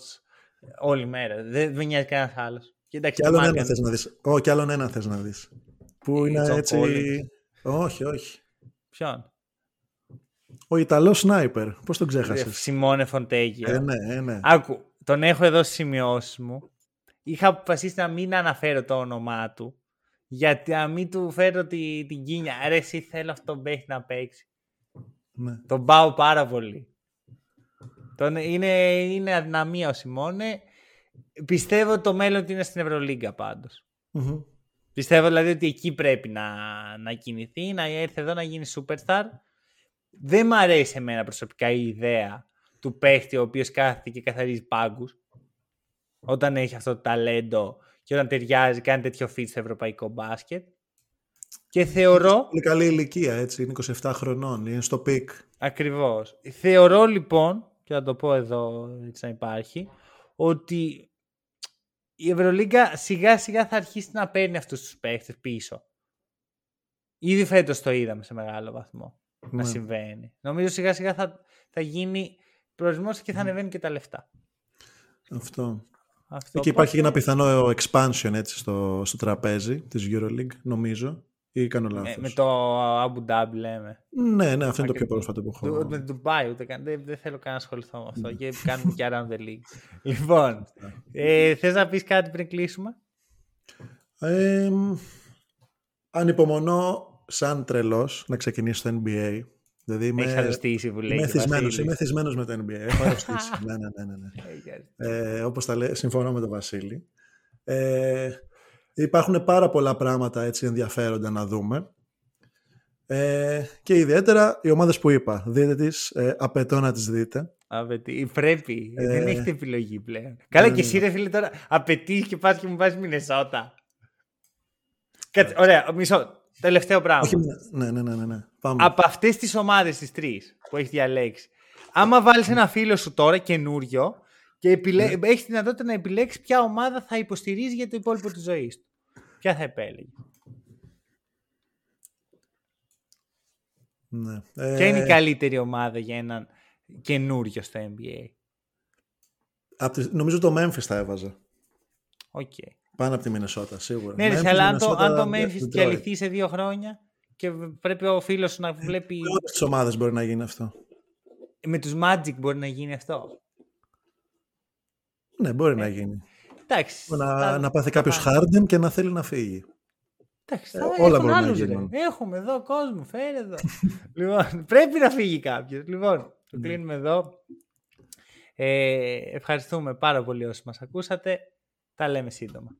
όλη μέρα. Δεν με νοιάζει κανένας άλλος. Και, και άλλον ένα θες να δεις. Ω, και άλλον ένα θες να δεις. Που ε, είναι έτσι... Όχι, όχι. Ποιον; Ο Ιταλός Σνάιπερ. Πώς τον ξέχασες; Σιμώνε Φοντέγιο. Ε, ναι, ε, ναι. Άκου, τον έχω εδώ στις σημειώσεις μου. Είχα αποφασίσει να μην αναφέρω το όνομά του. Γιατί να μην του φέρω τη, την κίνια. Ρε, εσύ θέλω αυτόν τον να παίξει. Ναι. Τον πάω πάρα πολύ. Τον, είναι, είναι αδυναμία ο Σιμώνε. Πιστεύω ότι το μέλλον του είναι στην Ευρωλίγκα Πιστεύω δηλαδή ότι εκεί πρέπει να, να κινηθεί, να έρθει εδώ να γίνει superstar. Δεν μου αρέσει εμένα προσωπικά η ιδέα του παίχτη ο οποίος κάθεται και καθαρίζει πάγκους όταν έχει αυτό το ταλέντο και όταν ταιριάζει, κάνει τέτοιο fit στο ευρωπαϊκό μπάσκετ. Και θεωρώ... Είναι καλή ηλικία, έτσι. Είναι 27 χρονών, είναι στο peak. Ακριβώς. Θεωρώ λοιπόν, και θα το πω εδώ έτσι να υπάρχει, ότι η Ευρωλίγκα σιγά σιγά θα αρχίσει να παίρνει αυτούς τους παίχτες πίσω. Ήδη φέτος το είδαμε σε μεγάλο βαθμό να ναι. συμβαίνει. Νομίζω σιγά σιγά θα, θα γίνει προορισμός και θα ανεβαίνουν και τα λεφτά. Αυτό. Αυτό Εκεί υπάρχει ένα πιθανό expansion έτσι, στο, στο τραπέζι της EuroLeague, νομίζω. Ή κάνω λάθος. Ε, με το Abu Dhabi λέμε. Ναι, ναι, αυτό είναι το πιο πρόσφατο που έχω. Με το Dubai ούτε καν. Δεν, δεν θέλω καν να ασχοληθώ με αυτό. και κάνουμε και around the league. λοιπόν, ε, θες να πεις κάτι πριν κλείσουμε; Ε, ανυπομονώ σαν τρελός να ξεκινήσω το NBA. Δηλαδή είμαι, Έχεις αρρωστήσει που λέει. Είμαι θυσμένος, είμαι θυσμένος με το NBA. Έχω αρρωστήσει. ναι, ναι, ναι. ναι. ναι. ε, όπως τα λέει, συμφωνώ με τον Βασίλη. Ε, υπάρχουν πάρα πολλά πράγματα έτσι ενδιαφέροντα να δούμε. Ε, και ιδιαίτερα οι ομάδες που είπα. Δείτε τις, ε, απαιτώ να τις δείτε. Απαιτεί. Πρέπει. Ε, Δεν έχετε επιλογή πλέον. Καλά και εσύ ρε φίλε τώρα απαιτείς και πας και μου βάζει Μινεσότα. Κάτσε, ωραία, μισό. Τελευταίο πράγμα. Όχι, ναι, ναι, ναι, ναι. ναι. Πάμε. Από αυτές τις ομάδες τι τρεις που έχεις διαλέξει, άμα βάλεις ένα φίλο σου τώρα καινούριο και επιλέ... ναι. έχεις τη δυνατότητα να επιλέξεις ποια ομάδα θα υποστηρίζει για το υπόλοιπο της ζωής του. Ποια θα επέλεγε. Ναι. Ποια είναι η ε, καλύτερη ομάδα για έναν καινούριο στο NBA. Νομίζω το Memphis θα έβαζα. Ok. Okay. Πάνω από τη Μινεσότα, σίγουρα. Ναι, Memphis, αλλά αν το, αν το Memphis διαλυθεί σε δύο χρόνια και πρέπει ο φίλος σου να βλέπει... Με όλες τις ομάδες μπορεί να γίνει αυτό. Με τους Magic μπορεί να γίνει αυτό. Ναι, μπορεί να ε, γίνει. Εντάξει. Να, θα... να πάθει κάποιος Harden και να θέλει να φύγει. Εντάξει, ε, όλα μπορεί να γίνουν. Έχουμε εδώ κόσμο, φέρε εδώ. λοιπόν, πρέπει να φύγει κάποιος. Λοιπόν, το ναι. κλείνουμε εδώ. Ε, ευχαριστούμε πάρα πολύ όσοι μας ακούσατε. Τα λέμε σύντομα.